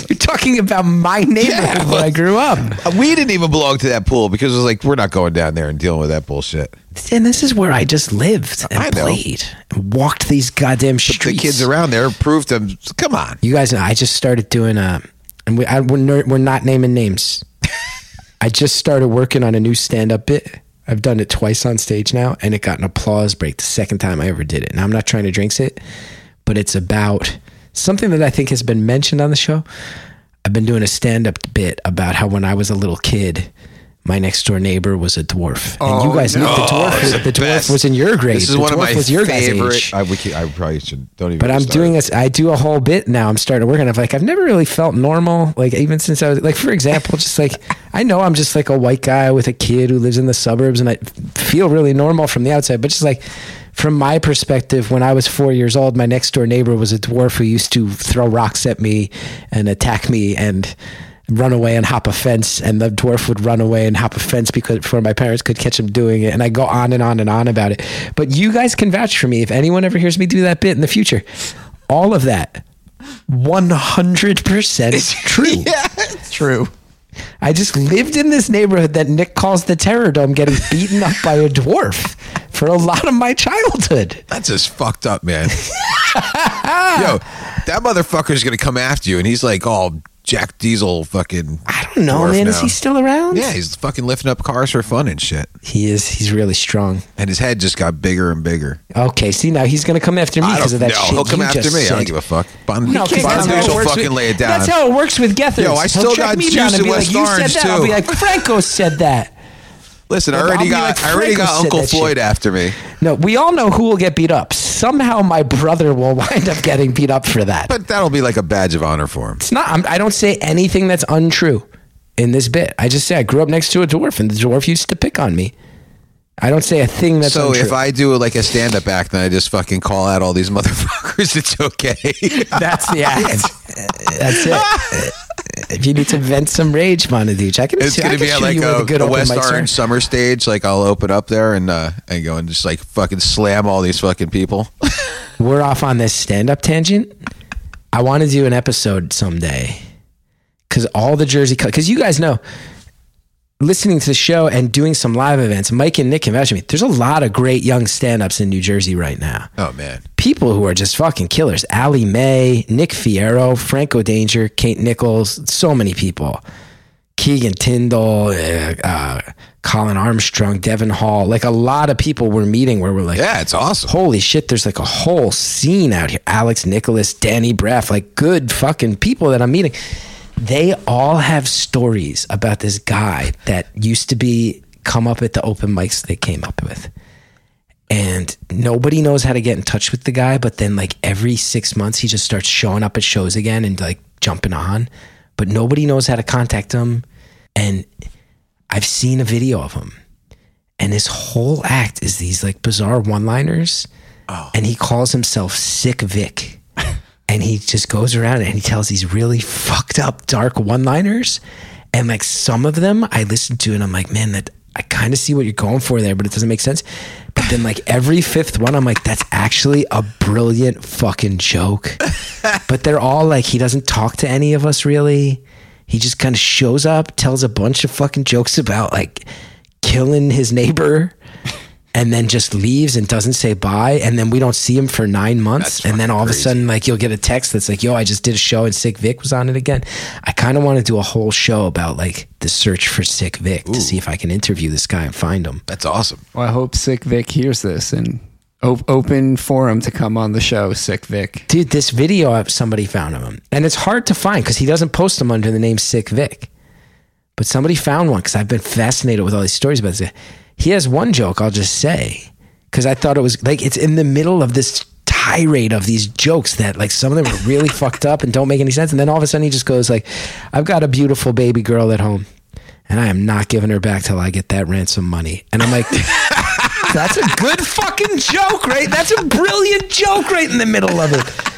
You're talking about my neighborhood where I grew up. we didn't even belong to that pool because it was like we're not going down there and dealing with that bullshit. And this is where I just lived and I know. played and walked these goddamn streets. The kids around there proved them. Come on. You guys I just started doing uh and we, I, we're, ner- we're not naming names. I just started working on a new stand up bit. I've done it twice on stage now, and it got an applause break the second time I ever did it. And I'm not trying to drink it, but it's about something that I think has been mentioned on the show. I've been doing a stand up bit about how when I was a little kid, my next door neighbor was a dwarf. And you Oh, guys knew the dwarf, was, the the dwarf was in your grade. This is the one of dwarf my was your favorite. age. I, we, I probably should don't even. But I'm started. doing this. I do a whole bit now. I'm starting to work on it. Like I've never really felt normal. Like even since I was like, for example, just like I know I'm just like a white guy with a kid who lives in the suburbs, and I feel really normal from the outside. But just like from my perspective, when I was four years old, my next door neighbor was a dwarf who used to throw rocks at me and attack me and run away and hop a fence and the dwarf would run away and hop a fence because before my parents could catch him doing it and I go on and on and on about it but you guys can vouch for me if anyone ever hears me do that bit in the future all of that 100% true Yeah, True. I just lived in this neighborhood that Nick calls the Terror Dome getting beaten up by a dwarf for a lot of my childhood That's just fucked up, man. Yo, that motherfucker's gonna come after you, and he's like all Jack Diesel fucking. I don't know man is he still around Yeah, he's fucking lifting up cars for fun and shit. he is he's really strong And his head just got bigger and bigger. okay see now he's gonna come after me because of that shit He'll come you after just me. I said. don't give a fuck. Bon, No, 'cause Bon that's how will fucking with- lay it down. That's how it works with Gethers. Yo, I He'll still track got me juice down and be West like, you said that. I'll be like, Franco said that. Listen, I Like, already got like, I already got Uncle shit. Floyd after me. No, we all know who will get beat up. Somehow my brother will wind up getting beat up for that. But that'll be like a badge of honor for him. it's not. I'm, I don't say anything that's untrue in this bit. I just say I grew up next to a dwarf, and the dwarf used to pick on me. I don't say a thing that's so untrue. if I do like a stand up act and I just fucking call out all these motherfuckers, it's okay. that's the act. that's it. If you need to vent some rage, Bonaduce, I can. it's gonna be at like a, a open West Orange summer stage. Like I'll open up there and uh and go and just like fucking slam all these fucking people. we're off on this stand-up tangent. I want to do an episode someday because all the Jersey, because you guys know, listening to the show and doing some live events, Mike and Nick can vouch for me. There's a lot of great young stand-ups in New Jersey right now. oh man. People who are just fucking killers. Allie Mae, Nick Fierro, Franco Danger, Kate Nichols, so many people. Keegan Tyndall, uh, uh, Colin Armstrong, Devin Hall, like a lot of people we're meeting where we're like, Yeah, it's awesome. holy shit, there's like a whole scene out here. Alex Nicholas, Danny Breff, like good fucking people that I'm meeting. They all have stories about this guy that used to be come up at the open mics they came up with. And nobody knows how to get in touch with the guy, but then like every six months he just starts showing up at shows again and like jumping on. But nobody knows how to contact him. And I've seen a video of him and his whole act is these like bizarre one-liners oh. and he calls himself sick vic and he just goes around and he tells these really fucked up dark one-liners. And like some of them i listen to and i'm like man that i kind of see what you're going for there but it doesn't make sense. But then like every fifth one i'm like that's actually a brilliant fucking joke. But they're all like he doesn't talk to any of us really. He just kind of shows up tells a bunch of fucking jokes about like killing his neighbor and then just leaves and doesn't say bye and then we don't see him for nine months That's and then fucking all of a sudden like you'll get a text that's like yo i just did a show and sick vic was on it again i kind of want to do a whole show about like the search for sick vic to see if i can interview this guy and find him That's awesome. Well, I hope Sick Vic hears this and op- open forum to come on the show, Sick Vic. dude this video of somebody found of him and it's hard to find because he doesn't post them under the name sick vic but somebody found one because i've been fascinated with all these stories about this guy. He has one joke i'll just say because i thought it was like it's in the middle of this tirade of these jokes that like some of them are really fucked up and don't make any sense and then all of a sudden he just goes like i've got a beautiful baby girl at home and i am not giving her back till i get that ransom money and i'm like that's a good fucking joke, right? That's a brilliant joke right in the middle of it.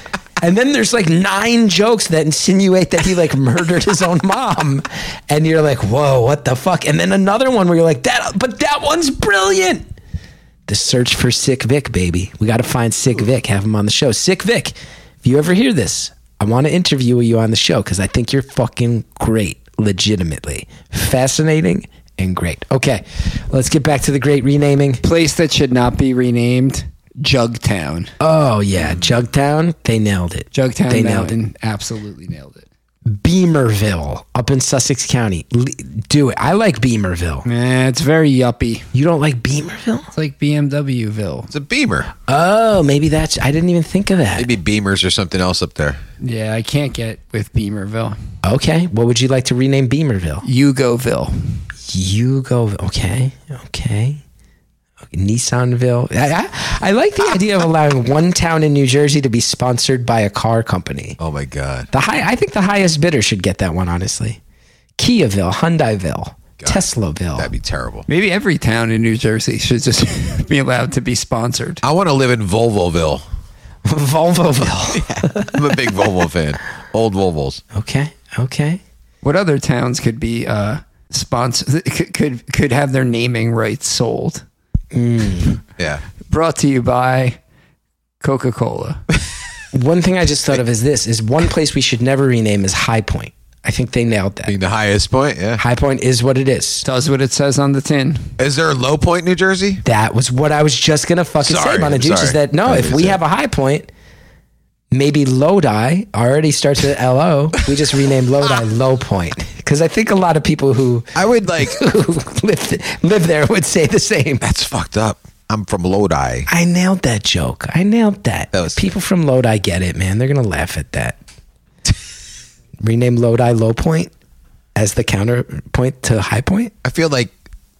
And then there's like nine jokes that insinuate that he like murdered his own mom. And you're like, whoa, what the fuck? And then another one where you're like, that, but that one's brilliant. The search for Sick Vic, baby. We got to find Sick Vic, have him on the show. Sick Vic, if you ever hear this, I want to interview you on the show because I think you're fucking great, legitimately. Fascinating and great. Okay, let's get back to the great renaming. Place that should not be renamed, Jugtown. Oh yeah, Jugtown. They nailed it. Jugtown They nailed it. Absolutely nailed it. Beemerville up in Sussex County. L- do it. I like Beemerville. Man, it's very yuppie. You don't like Beemerville? It's like BMWville. It's a Beamer. Oh, maybe that's. I didn't even think of that. Maybe Beamers or something else up there. Yeah, I can't get with Beemerville. Okay. What would you like to rename Beemerville? Yugoville. You go. Okay. Okay. Nissanville. I, I, I like the idea of allowing one town in New Jersey to be sponsored by a car company. Oh my god. The high. I think the highest bidder should get that one. Honestly, Kiaville, Hyundaiville, Teslaville. That'd be terrible. Maybe every town in New Jersey should just be allowed to be sponsored. I want to live in Volvoville. Volvoville. I'm a big Volvo fan. Old Volvos. Okay. Okay. What other towns could be uh, sponsored? Could, could could have their naming rights sold? Mm. Yeah. Brought to you by Coca Cola. One thing I just thought of is this: is one place we should never rename is High Point. I think they nailed that. Being the highest point. Yeah. High Point is what it is. Does what it says on the tin. Is there a low point, New Jersey? That was what I was just gonna fucking Sorry, say, Mana I'm is that no, I if we say have a high point, maybe Lodi already starts with LO. We just renamed Lodi Low Point. Because I think a lot of people who, I would like. who live, live there would say the same. That's fucked up. I'm from Lodi. I nailed that joke. I nailed that. That was- People from Lodi get it, man. They're gonna laugh at that. Rename Lodi Low Point as the counterpoint to High Point. I feel like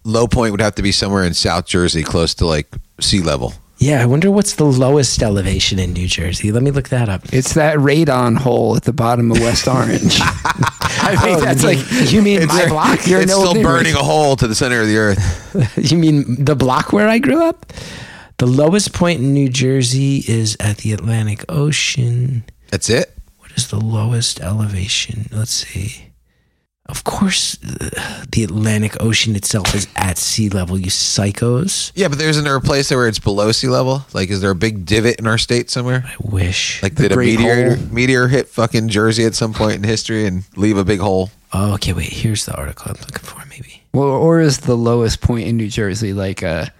low point would have to be somewhere in South Jersey, close to like sea level. Yeah, I wonder what's the lowest elevation in New Jersey. Let me look that up. It's that radon hole at the bottom of West Orange. I think Oh, that's you like mean- you mean my It's- block? You're it's no still burning a hole to the center of the earth. You mean the block where I grew up? The lowest point in New Jersey is at the Atlantic Ocean. That's it. What is the lowest elevation? Let's see. Of course, uh, the Atlantic Ocean itself is at sea level, you psychos. Yeah, but there's there a place where it's below sea level? Like, is there a big divot in our state somewhere? I wish. Like, The did a Great meteor Hole. meteor hit fucking Jersey at some point in history and leave a big hole? oh, okay, wait. Here's the article I'm looking for, maybe. Well, or is the lowest point in New Jersey like a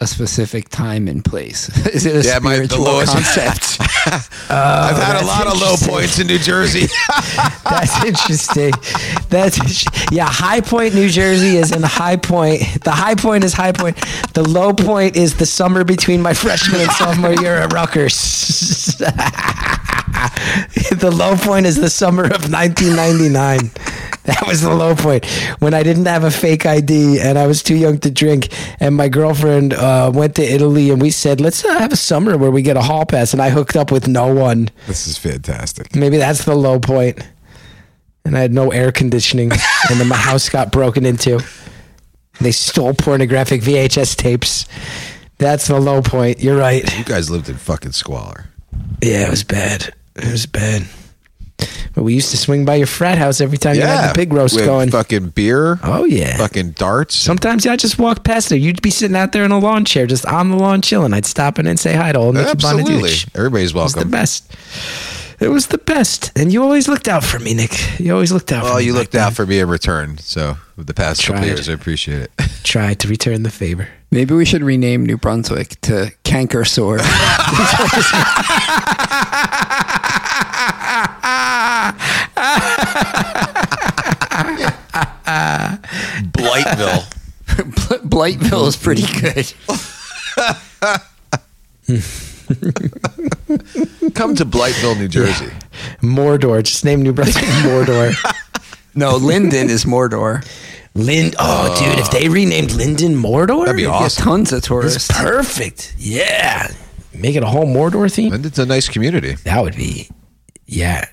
a specific time and place? is it a Yeah, my- the lowest- concept? I've had a lot of low points in New Jersey. That's interesting. That's yeah. High Point, New Jersey, is in High Point. The high point is High Point. The low point is the summer between my freshman and sophomore year at Rutgers. the low point is the summer of 1999. That was the low point when I didn't have a fake ID and I was too young to drink. And my girlfriend uh, went to Italy and we said, let's uh, have a summer where we get a hall pass. And I hooked up with no one. this is fantastic. Maybe that's the low point. And I had no air conditioning, and then my house got broken into. They stole pornographic VHS tapes. That's the low point. You're right. You guys lived in fucking squalor. Yeah, it was bad. It was bad. But we used to swing by your frat house every time you had the pig roast With going. Fucking beer. oh yeah. Fucking darts. Sometimes I just walk past there. You'd be sitting out there in a lawn chair, just on the lawn chilling. I'd stop in and say hi to old Nicky Absolutely. Bonaduce. Everybody's It was the best. It was the best, and you always looked out for me, Nick. You always looked out. for Well, me you back looked out for me in return. So, the past couple Tried. years, I appreciate it. Tried to return the favor. Maybe we should rename New Brunswick to Canker Sore. Blightville. Blightville is pretty good. Come to Blightville, New Jersey. Mordor. Just name New Brunswick Mordor. No, Linden is Mordor. Lind. Oh, uh, dude, if they renamed Linden Mordor, That'd be Yeah, awesome. tons of It's tourists. perfect. Yeah, make it a whole Mordor theme. And it's a nice community. That would be, yeah,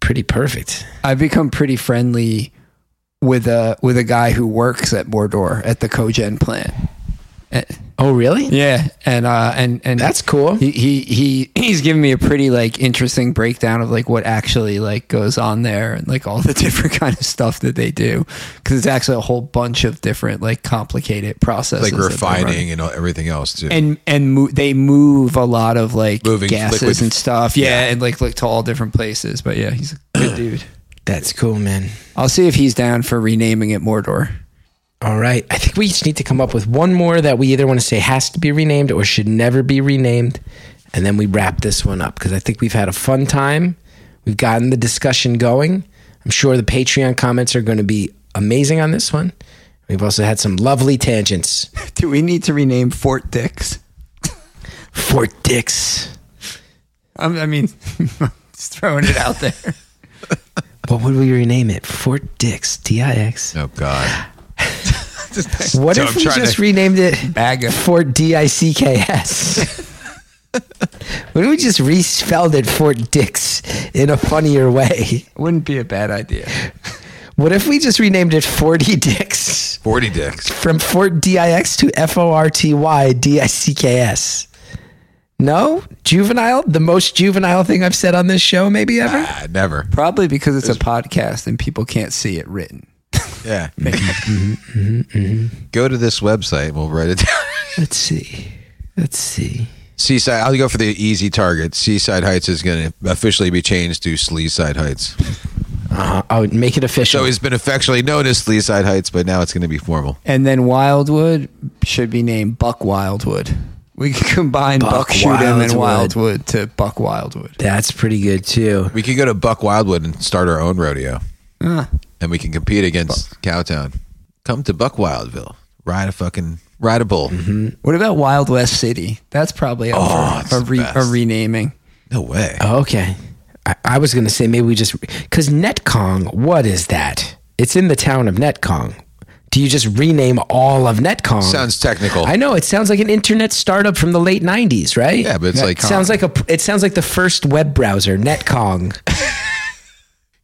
pretty perfect. I've become pretty friendly with a with a guy who works at Mordor at the cogen plant. Eh, Oh, really? Yeah, and uh, and and That's cool. He he he he's giving me a pretty like interesting breakdown of like what actually like goes on there and like all the different kind of stuff that they do because it's actually a whole bunch of different like complicated processes Like that they run. refining and everything else, too. and and mo- they move a lot of like Moving gases liquid- and stuff. Yeah, and like look to all different places. But yeah, he's a good dude. That's cool, man. I'll see if he's down for renaming it Mordor. All right. I think we each need to come up with one more that we either want to say has to be renamed or should never be renamed. And then we wrap this one up because I think we've had a fun time. We've gotten the discussion going. I'm sure the Patreon comments are going to be amazing on this one. We've also had some lovely tangents. Do we need to rename Fort Dix? Fort Dix. I mean, just throwing it out there. What would we rename it? Fort Dix. D I X. Oh God. What So if I'm we just renamed it Bag of Fort D I C K S? What if we just respelled it Fort Dix in a funnier way? wouldn't be a bad idea. What if we just renamed it Forty Dix? Forty dicks. From Fort DIX to F O R T Y D I C K S. No? Juvenile? The most juvenile thing I've said on this show, maybe ever? Ah, never. Probably because it's a podcast and people can't see it written. Yeah. Go to this website. We'll write it down. Let's see. Let's see. Seaside. I'll go for the easy target. Seaside Heights is going to officially be changed to Sleeside Heights. Uh, oh, make it official. So it's been affectionately known as Sleeside Heights, but now it's going to be formal. And then Wildwood should be named Buck Wildwood. We could combine Buck Buck, Shoot 'em and Wildwood. Wildwood to Buck Wildwood. That's pretty good too. We could go to Buck Wildwood and start our own rodeo, Ah, and we can compete against Cowtown. Come to Buck Wildville. Ride a fucking ride a bull. Mm-hmm. what about Wild West City? That's probably up Oh, for a, re- a renaming. No way. Oh, okay. I, I was going to say maybe we just. Because Netcong, what is that? It's in the town of Netcong. Do you just rename all of Netcong? Sounds technical. I know it sounds like an internet startup from the late '90s, right? yeah, but it's like sounds like a. It sounds like the first web browser, Netcong.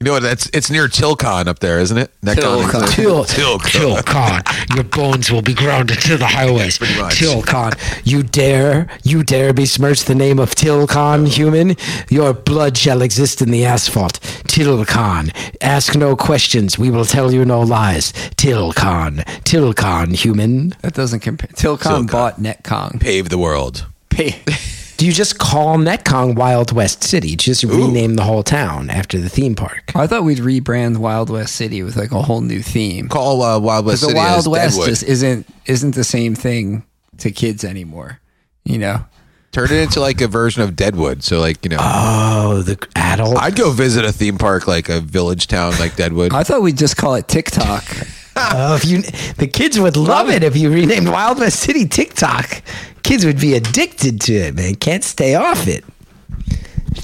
you know what? That's it's near Tilcon up there, isn't it? Tilcon. Till, Tilcon. Tilcon, your bones will be ground into the highways. Pretty. Tilcon, you dare, you dare besmirch the name of Tilcon, uh-huh. human? Your blood shall exist in the asphalt. Tilcon, ask no questions. We will tell you no lies. Tilcon, Tilcon, human. That doesn't compare. Tilcon Tilcon. bought Netcon. Pave the world. Pay- Do you just call Netcong Wild West City? Just rename the whole town after the theme park. I thought we'd rebrand Wild West City with like a whole new theme. Call uh, Wild West Because the Wild as West Deadwood. just isn't isn't the same thing to kids anymore. You know, Turn it into like a version of Deadwood. So like you know, Oh, the adult. I'd go visit a theme park like a village town like Deadwood. I thought we'd just call it TikTok. Oh, if you, the kids would love it if you renamed Wild West City TikTok. Kids would be addicted to it, man. Can't stay off it.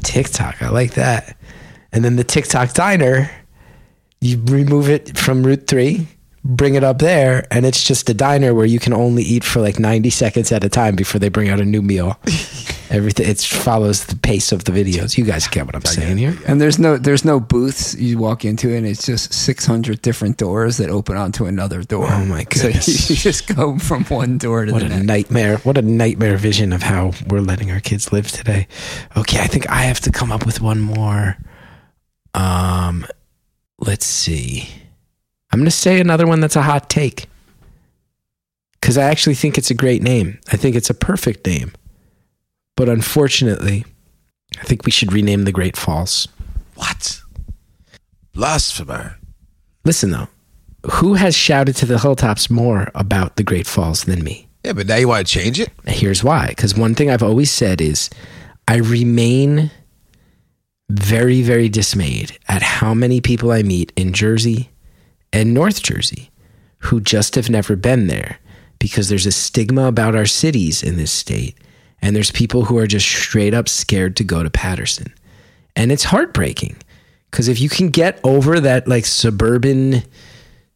TikTok, I like that. And then the TikTok diner, you remove it from Route Three, bring it up there, and it's just a diner where you can only eat for like ninety seconds at a time before they bring out a new meal. Everything it follows the pace of the videos. You guys get what I'm saying here. And there's no there's no booths you walk into, and it's just 600 different doors that open onto another door. Oh, my So you, goodness. you just go from one door to What the a next. nightmare. What a nightmare vision of how we're letting our kids live today. Okay, I think I have to come up with one more. Um let's see. I'm going to say another one that's a hot take. Cuz I actually think it's a great name. I think it's a perfect name. But unfortunately, I think we should rename the Great Falls. what? Blasphemer. Listen though, who has shouted to the hilltops more about the Great Falls than me? Yeah, but now you want to change it? Here's why. Because one thing I've always said is I remain very, very dismayed at how many people I meet in Jersey and North Jersey who just have never been there because there's a stigma about our cities in this state. And there's people who are just straight up scared to go to Paterson. And it's heartbreaking because if you can get over that like suburban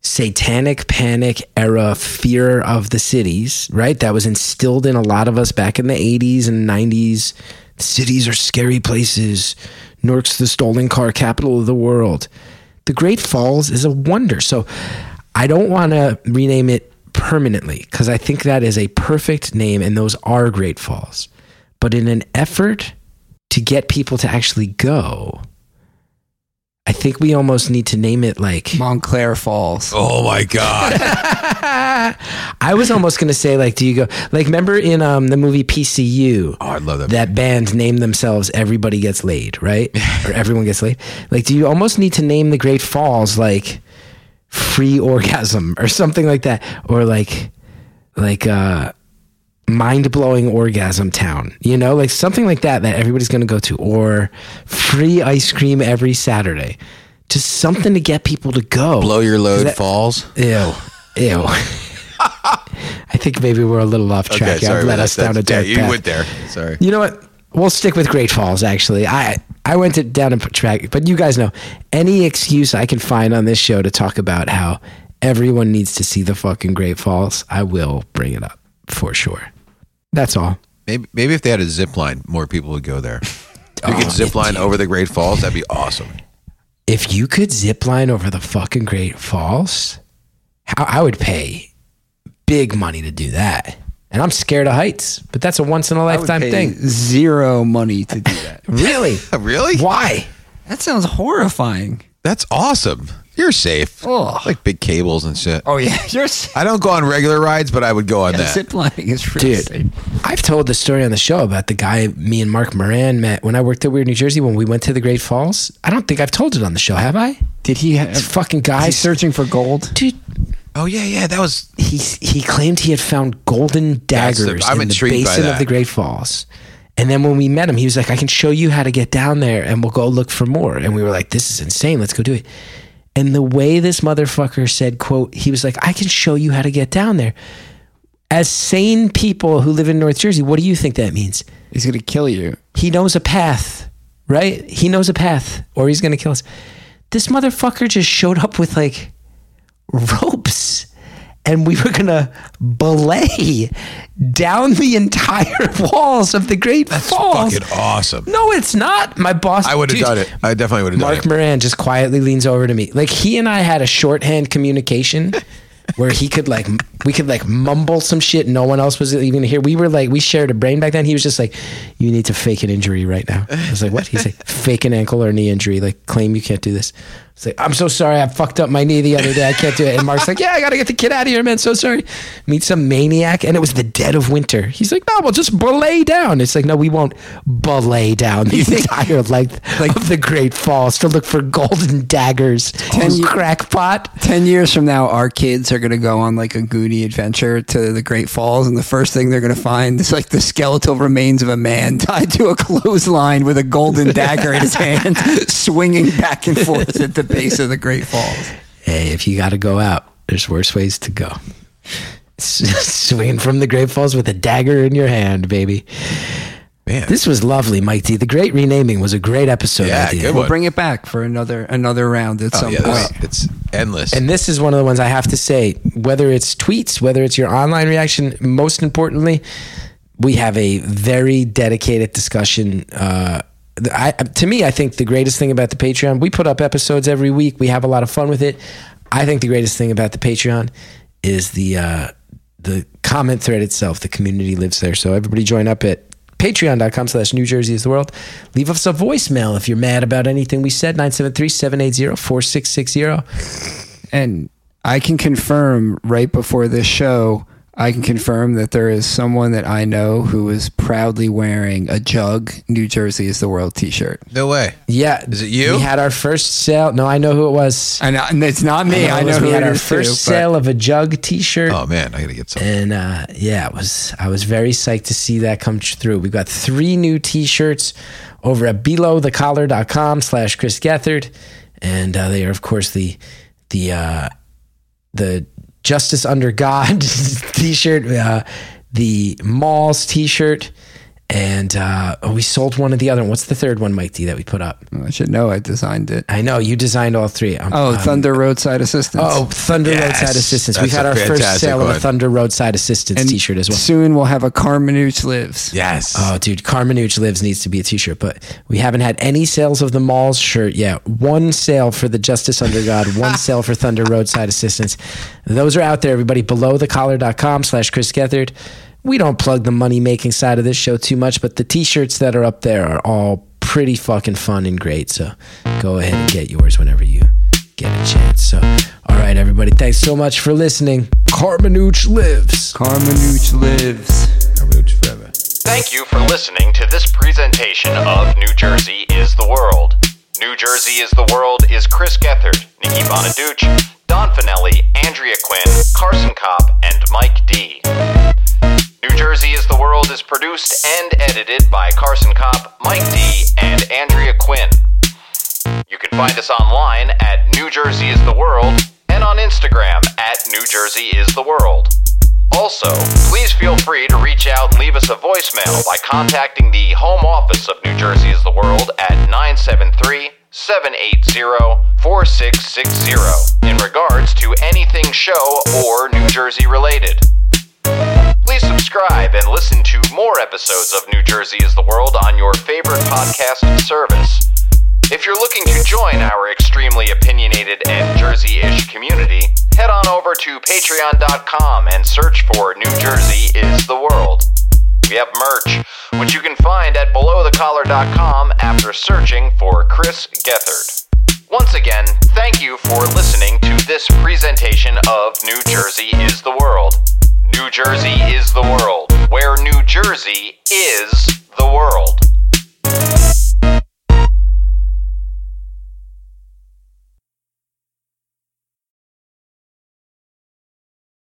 satanic panic era fear of the cities, right? That was instilled in a lot of us back in the 80s and 90s. Cities are scary places. Newark's the stolen car capital of the world. The Great Falls is a wonder. So I don't want to rename it permanently because I think that is a perfect name and those are Great Falls. But in an effort to get people to actually go, I think we almost need to name it like Montclair Falls. Oh my god! I was almost gonna say like, do you go like remember in um the movie PCU Oh, I love that. that band named themselves Everybody Gets Laid, right? or Everyone Gets Laid. Like, do you almost need to name the Great Falls like Free Orgasm or something like that, or like like uh mind blowing orgasm town, you know, like something like that that everybody's gonna go to, or free ice cream every Saturday. Just something to get people to go. Blow your load that- falls. Ew. Ew. I think maybe we're a little off track. I've about that. us down a That's- yeah, you path. went there. Sorry. You know what? We'll stick with Great Falls. Actually, I I went to, down a track, but you guys know any excuse I can find on this show to talk about how everyone needs to see the fucking Great Falls, I will bring it up for sure. That's all. Maybe maybe if they had a zip line, more people would go there. If you Oh, could zip line over the Great Falls, that'd be awesome. If you could zip line over the fucking Great Falls, how I would pay big money to do that. And I'm scared of heights, but that's a once in a I would lifetime pay thing. Zero money to do that. Really? Really? Why? that sounds horrifying. That's awesome. You're safe. Oh. Like big cables and shit. Oh yeah, you're Safe. I don't go on regular rides, but I would go on yeah, that. zip lining is really Dude, safe. I've told the story on the show about the guy me and Mark Moran met when I worked at Weird New Jersey when we went to the Great Falls. I don't think I've told it on the show, have I? Did he have? This fucking guy, He's searching for gold. dude. Oh yeah, yeah. That was He he claimed he had found golden That's the- daggers I'm in the basin of the Great Falls. And then when we met him, he was like, "I can show you how to get down there, and we'll go look for more." And we were like, "This is insane. Let's go do it." And the way this motherfucker said, "quote," he was like, "I can show you how to get down there." As sane people who live in North Jersey, what do you think that means? He's gonna kill you. he knows a path, right? He knows a path, or he's gonna kill us. This motherfucker just showed up with like ropes, and we were gonna belay down the entire walls of the Great Falls. That's fucking awesome. No, it's not. My boss. I would have done it. I definitely would have done Mark. Moran just quietly leans over to me. Like he and I had a shorthand communication where he could like we could like mumble some shit no one else was even here. We were like we shared a brain back then. He was just like, You need to fake an injury right now. I was like, What? He's like, fake an ankle or knee injury, like claim you can't do this. It's like, I'm so sorry, I fucked up my knee the other day. I can't do it. And Mark's like, Yeah, I gotta get the kid out of here, man. So sorry. Meet some maniac. And it was the dead of winter. He's like, No, we'll just belay down. It's like, no, we won't belay down the entire length of the Great Falls to look for golden daggers. Ten you ye- crackpot. Ten years from now, our kids are gonna go on like a Goonie adventure to the Great Falls, and the first thing they're gonna find is like the skeletal remains of a man tied to a clothesline with a golden dagger in his hand, swinging back and forth at the base of the Great Falls. Hey, if you got to go out, there's worse ways to go. S- Swinging from the Great Falls with a dagger in your hand, baby. Man, This was lovely, Mike D. The great renaming was a great episode Yeah, idea. good We'll bring it back for another another round at oh, some yeah, point. it's endless. And this is one of the ones I have to say, whether it's tweets, whether it's your online reaction, most importantly, we have a very dedicated discussion. Uh, I, to me, I think the greatest thing about the Patreon, we put up episodes every week. We have a lot of fun with it. I think the greatest thing about the Patreon is the uh, the comment thread itself. The community lives there. So everybody join up at patreon.com slash New Jersey is the world. Leave us a voicemail if you're mad about anything we said, 973-780-4660. And I can confirm right before this show, I can confirm that there is someone that I know who is proudly wearing a Jug New Jersey is the world T-shirt. no way. Yeah. Is it you? We had our first sale. No, I know who it was. And I- and it's not me. I it know who we had it our first too, but- sale of a jug T-shirt, Oh man, I gotta get some. and uh, yeah, it was. I was very psyched to see that come through. We got three new T-shirts over at belowthecollar.com slash Chris Gethard, and uh, they are of course the the uh, the Justice Under God T-shirt, uh, the Malls T-shirt. And uh, oh, we sold one of the other. one. What's the third one, Mike D, that we put up? I should know. I designed it. I know you designed all three. I'm- Oh, I'm- Thunder Roadside Assistance. Oh, Thunder Yes, Roadside Assistance. We've had our first fantastic sale of a Thunder Roadside Assistance and T-shirt as well. Soon we'll have a Carmenuch Lives. yes. Oh, dude, Carmenuch Lives needs to be a T-shirt, but we haven't had any sales of the Malls shirt yet. One sale for the Justice Under God, one sale for Thunder Roadside Assistance. Those are out there, everybody. Below thecollar.com slash Chris Gethard. We don't plug the money-making side of this show too much, but the T-shirts that are up there are all pretty fucking fun and great. So go ahead and get yours whenever you get a chance. So, all right, everybody. Thanks so much for listening. Carmenuch Lives. Carmenuch Lives. forever. Thank you for listening to this presentation of New Jersey is the World. New Jersey is the World is Chris Gethard, Nikki Bonaduce, Don Finelli, Andrea Quinn, Carson Kopp, and Mike D. New Jersey is the World is produced and edited by Carson Kopp, Mike D, and Andrea Quinn. You can find us online at New Jersey is the World and on Instagram at New Jersey is the World. Also, please feel free to reach out and leave us a voicemail by contacting the home office of New Jersey is the World at 973 780 4660 in regards to anything show or New Jersey related. Please subscribe and listen to more episodes of New Jersey is the World on your favorite podcast service. If you're looking to join our extremely opinionated and Jersey ish community, head on over to patreon.com and search for New Jersey is the World. We have merch, which you can find at belowthecollar.com after searching for Chris Gethard. Once again, thank you for listening to this presentation of New Jersey is the World. New Jersey is the world, where New Jersey is the world.